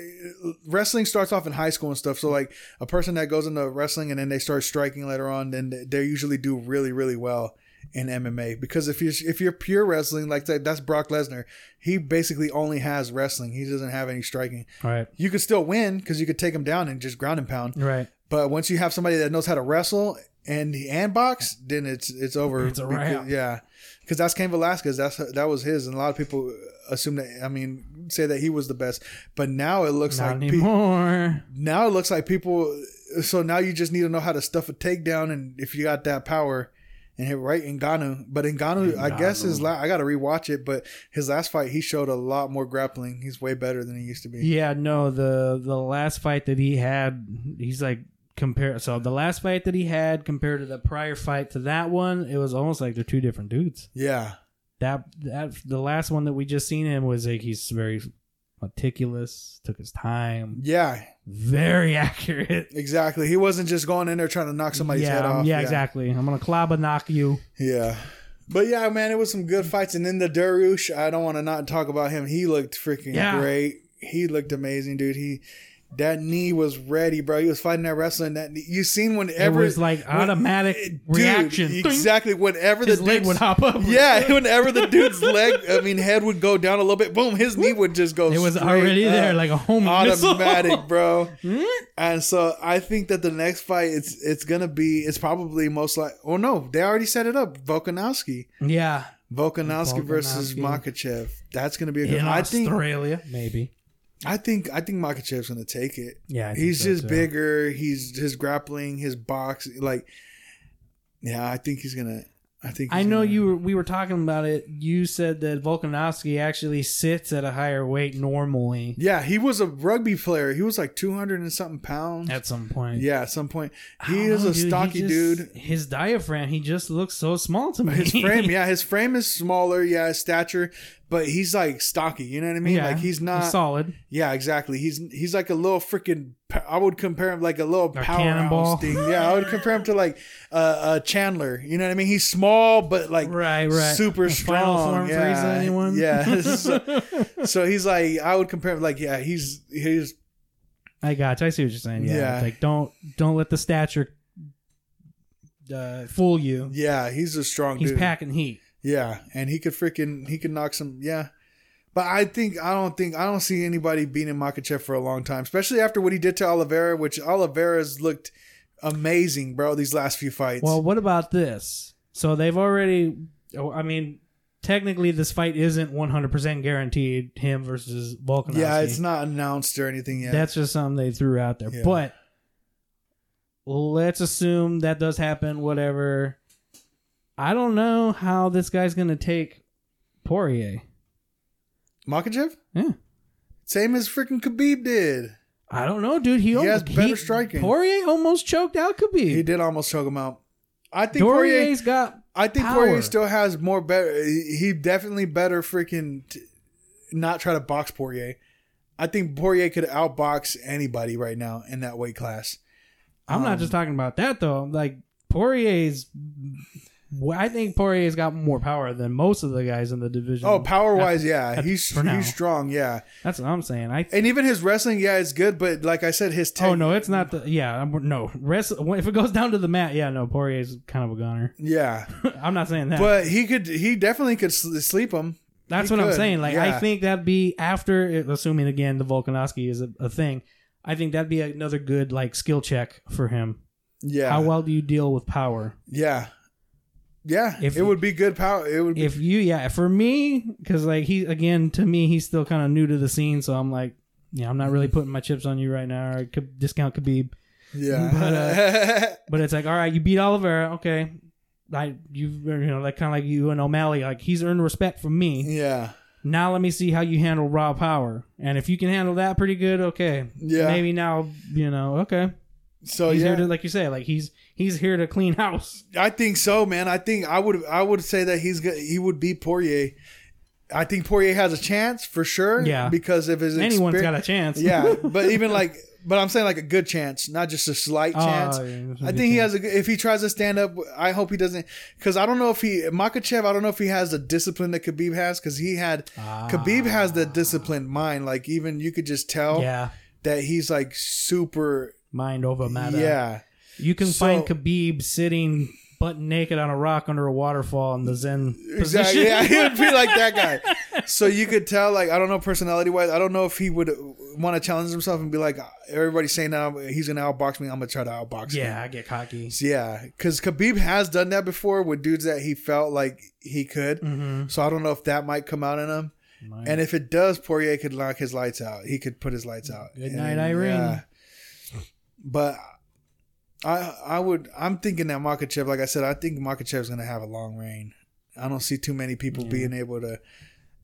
wrestling starts off in high school and stuff. So like a person that goes into wrestling and then they start striking later on, then they- they usually do really really well in MMA because if you're if you're pure wrestling like that, that's Brock Lesnar. He basically only has wrestling. He doesn't have any striking. Right, You could still win because you could take him down and just ground and pound. right. But once you have somebody that knows how to wrestle and the and box, then it's it's over. It's a Because- wrap. yeah, because that's Cain Velasquez. That's that was his, and a lot of people assume that. I mean, say that he was the best. But now it looks Not like pe- anymore. now it looks like people. So now you just need to know how to stuff a takedown, and if you got that power. And hit right in Ngannou, but in Ngannou, I guess his la- I got to rewatch it, but his last fight he showed a lot more grappling. He's way better than he used to be. Yeah, no, the the last fight that he had, he's like compare. So the last fight that he had compared to the prior fight to that one, it was almost like they're two different dudes. Yeah, That that the last one that we just seen him was like he's very meticulous, took his time, yeah, very accurate. exactly. He wasn't just going in there trying to knock somebody's yeah, head off. yeah, exactly. I'm gonna clobber knock you. Yeah. But yeah, man, it was some good fights. And then the Dariush, I don't want to not talk about him. He looked freaking Yeah. great. He looked amazing, dude. He that knee was ready, bro. He was fighting that wrestling. That knee. you seen It whenever was like automatic Dude, reaction. Exactly. Whenever His the leg would hop up. Yeah, whenever the dude's leg, I mean, head would go down a little bit. Boom, his knee would just go. It was already up. there, like a home automatic, missile. bro. Hmm? And so I think that the next fight, it's it's gonna be, it's probably most like, oh no, they already set it up. Volkanovski, Yeah, Volkanovski versus Makhachev. That's gonna be a good. in I think Australia, maybe. I think I think Makhachev's gonna take it. Yeah, he's so, just too. bigger. He's his grappling, his box, like. Yeah, I think he's gonna. I think. I know gonna- you were, we were talking about it. You said that Volkanovski actually sits at a higher weight normally Yeah, he was a rugby player. He was like two hundred and something pounds. at some point. yeah, at some point he is know, a dude. Stocky just- dude. His diaphragm, he just looks so small to me. His frame, yeah, his frame is smaller. Yeah, his stature, but he's like stocky. You know what I mean? Yeah, like he's not. solid. Yeah, exactly. He's he's like a little freaking. I would compare him like a little A powerhouse thing. Yeah, I would compare him to like uh, uh Chandler. You know what I mean? He's small but like Right, right. super Final strong. form yeah, anyone? yeah. so, so he's like, I would compare him like, yeah, he's he's I got you. I see what you're saying. Yeah, Yeah. Like don't don't let the stature uh, fool you. yeah, he's a strong He's dude. packing heat. Yeah, and he could freaking he could knock some. Yeah, but I think I don't think I don't see anybody beating Makhachev for a long time, especially after what he did to Oliveira, which Oliveira's looked amazing, bro. These last few fights. Well, what about this? So they've already. I mean, technically, this fight isn't 100 percent guaranteed. Him versus Volkanovski. yeah, it's not announced or anything yet. That's just something they threw out there. Yeah. But let's assume that does happen. Whatever. I don't know how this guy's gonna take Poirier. Makhachev, Yeah. same as freaking Khabib did. I don't know, dude. He, He has almost, better striking. Poirier almost choked out Khabib. He did almost choke him out. I think Poirier. Poirier's got. I think power. Poirier still has more better. He he definitely better freaking t- not try to box Poirier. I think Poirier could outbox anybody right now in that weight class. I'm not Um, just talking about that though. Like Poirier's. Well, I think Poirier's got more power than most of the guys in the division. Oh, power wise, yeah, he's he's strong, yeah, That's what I'm saying. I. and even his wrestling, yeah, it's good. But like I said, his oh, tech, Oh no, it's not the. Yeah, I'm, no. Rest, if it goes down to the mat, yeah, no. Poirier's kind of a goner. yeah, I'm not saying that. but he could, he definitely could sleep him. That's he what I'm saying. Like I think that'd be after, assuming again the Volkanovski is a, a thing. I think that'd be another good like skill check for him. Yeah, How well do you deal with power? yeah, yeah. If- it would be good power. It would be If you, yeah, for me, because like he again to me, he's still kind of new to the scene, so I'm like, yeah, I'm not really putting my chips on you right now. Or I could discount Khabib, yeah. But, uh, but it's like, all right, you beat Oliveira, okay. Like you you know like kind of like you and O'Malley, like he's earned respect from me. yeah, Now let me see how you handle raw power, and if you can handle that pretty good, okay. Yeah. Maybe now you know, okay. So he's yeah, here to like you say, like he's he's here to clean house. I think so, man. I think I would I would say that he's he would beat Poirier. I think Poirier has a chance for sure. Yeah. because of his Anyone's got a chance. yeah, but even like, but I'm saying like a good chance, not just a slight Oh, chance. yeah, I think he chance. has a. good- If he tries to stand up, I hope he doesn't. Because I don't know if he Makhachev. I don't know if he has the discipline that Khabib has. Because he had ah. Khabib has the disciplined mind. Like even you could just tell yeah. that he's like super. Mind over matter. Yeah, You can So- find Khabib sitting butt naked on a rock under a waterfall in the Zen exactly. position. Yeah, he would be like that guy. So you could tell, like, I don't know personality wise. I don't know if he would want to challenge himself and be like, everybody's saying now he's gonna outbox me. I'm gonna try to outbox him. yeah, I get cocky. Yeah, because Khabib has done that before with dudes that he felt like he could. Mm-hmm. So I don't know if that might come out in him. And if it does, Poirier could knock his lights out. He could put his lights out. Good And, night, Irene. But I I would I'm thinking that Makhachev, like I said, I think Makhachev's gonna have a long reign. I don't see too many people Yeah. being able to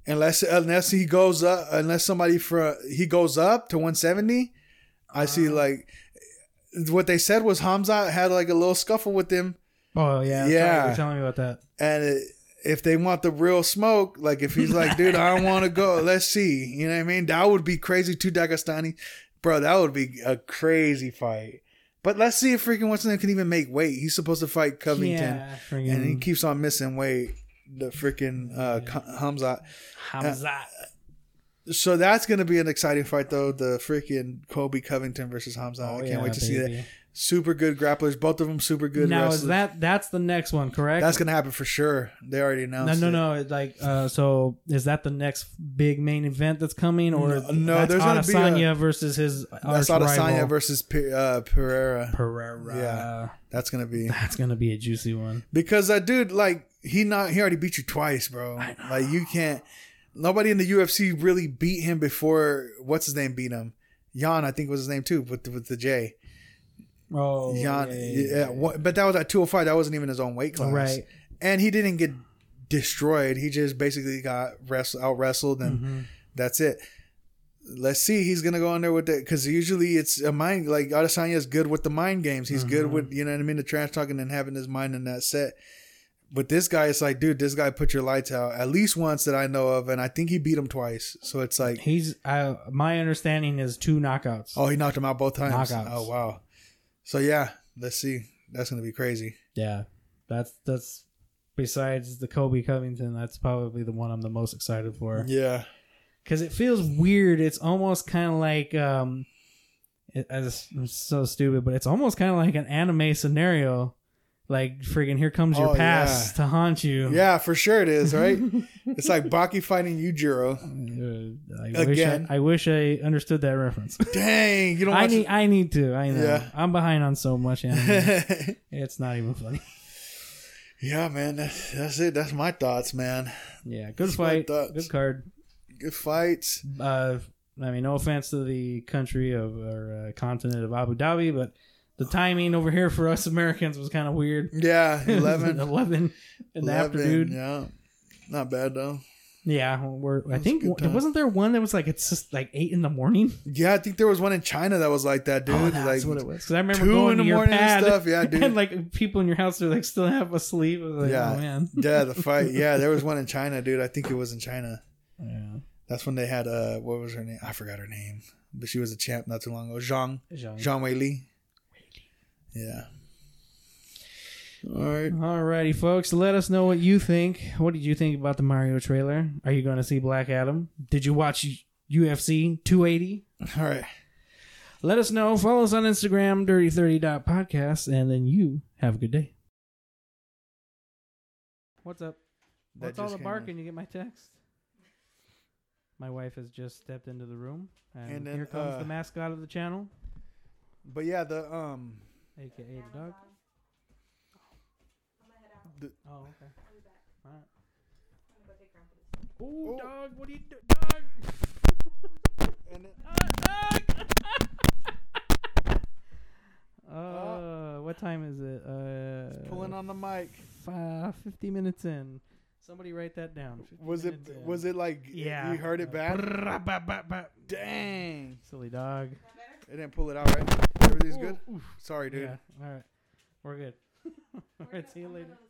unless unless he goes up unless somebody for he goes up to 170. I see Uh-huh. like what they said was Hamza had like a little scuffle with him oh yeah, Yeah. You're telling me about that. and it, if they want the real smoke, like if he's like, dude, I don't want to go, let's see. You know what I mean? That would be crazy. Two Dagestani, bro, that would be a crazy fight. But let's see if freaking what's name can even make weight. He's supposed to fight Covington, Yeah, and he keeps on missing weight. The freaking uh, Hamza. Hamzat. So that's gonna be an exciting fight, though. The freaking Colby Covington versus Hamza. I can't wait to see that. Super good grapplers, both of them super good. Now wrestlers. is that that's the next one, correct? that's gonna happen for sure? They already no, announced. no, it. no. it, Like, uh, so is that the next big main event that's coming, or No, no, that's there's gonna be Adesanya versus his That's Adesanya rival, versus Pe- uh, Pereira. Pereira. Yeah. That's gonna be that's gonna be a juicy one. because that dude, like, he not he already beat you twice, bro. Like, you can't. nobody in the UFC really beat him before. What's his name? Beat him. Jan, I think was his name too, with the, with the J. Oh, yeah, yeah, yeah, but that was at 205. That wasn't even his own weight class, Right. And he didn't get destroyed. He just basically got wrestle, out wrestled, and Mhm. that's it. Let's see. He's gonna go in there with that because usually it's a mind like Adesanya is good with the mind games. He's good Mm-hmm. with you know what I mean, the trash talking and having his mind in that set. But this guy, it's like, dude, this guy put your lights out at least once that I know of, and I think he beat him twice. So it's like, He's uh, my understanding is two knockouts. oh, he knocked him out both times. Knockouts. Oh wow. So yeah, let's see. That's gonna be crazy. Yeah, that's that's besides the Colby Covington, that's probably the one I'm the most excited for Yeah. because it feels weird. It's almost kind of like um, it, it's, it's so stupid, but it's almost kind of like an anime scenario. Like friggin' here comes your Oh, past to haunt you. Yeah, for sure it is, right? it's like Baki fighting Yujiro. Uh, I wish I, Again. I wish I understood that reference. Dang, you don't I watch need I need to. I know. Yeah. I'm behind on so much anime. it's not even funny. Yeah, man, that's, that's it. That's my thoughts, man. Yeah, good That's my fight. thoughts. Good card. Good fights. Uh, I mean, no offense to the country of or uh, continent of Abu Dhabi, but the timing over here for us Americans was kind of weird. Yeah, 11. 11 in the 11, afternoon. Yeah. Not bad, though. Yeah, we're, I think a good time. wasn't there one that was like it's just like eight in the morning. Yeah, I think there was one in China that was like that, dude. oh, that's like, what it was. Because I remember two going in the morning and stuff. Yeah, dude. and like people in your house are like still half asleep. Like, Yeah. oh man. yeah, the fight. Yeah, there was one in China, dude. I think it was in China. Yeah. That's when they had, uh, what was her name? I forgot her name. But she was a champ not too long ago. Zhang. Zhang. Zhang Wei Li. Yeah. All right. All righty, folks. Let us know what you think. What did you think about the Mario trailer? Are you going to see Black Adam? Did you watch UFC 280? All right. Let us know. Follow us on Instagram, dirty30.podcast, and then you have a good day. What's up? That What's all the came barking? You get my text? My wife has just stepped into the room, and, And then, here comes uh, the mascot of the channel, But yeah, the, um, aka the dog. The- oh, okay. All right. Ooh, Oh. dog! What are you doing, dog? and then, Uh, what time is it? Uh, pulling on the mic. fi- 50 minutes in. Somebody write that down. Was it, in. was it like, Yeah. you heard it bad? Brrrr-ba-ba-ba. Dang. Silly dog. It didn't pull it out, right? Everything's good? Ooh, ooh. Sorry, dude. Yeah. All right. We're good. All right. See you later.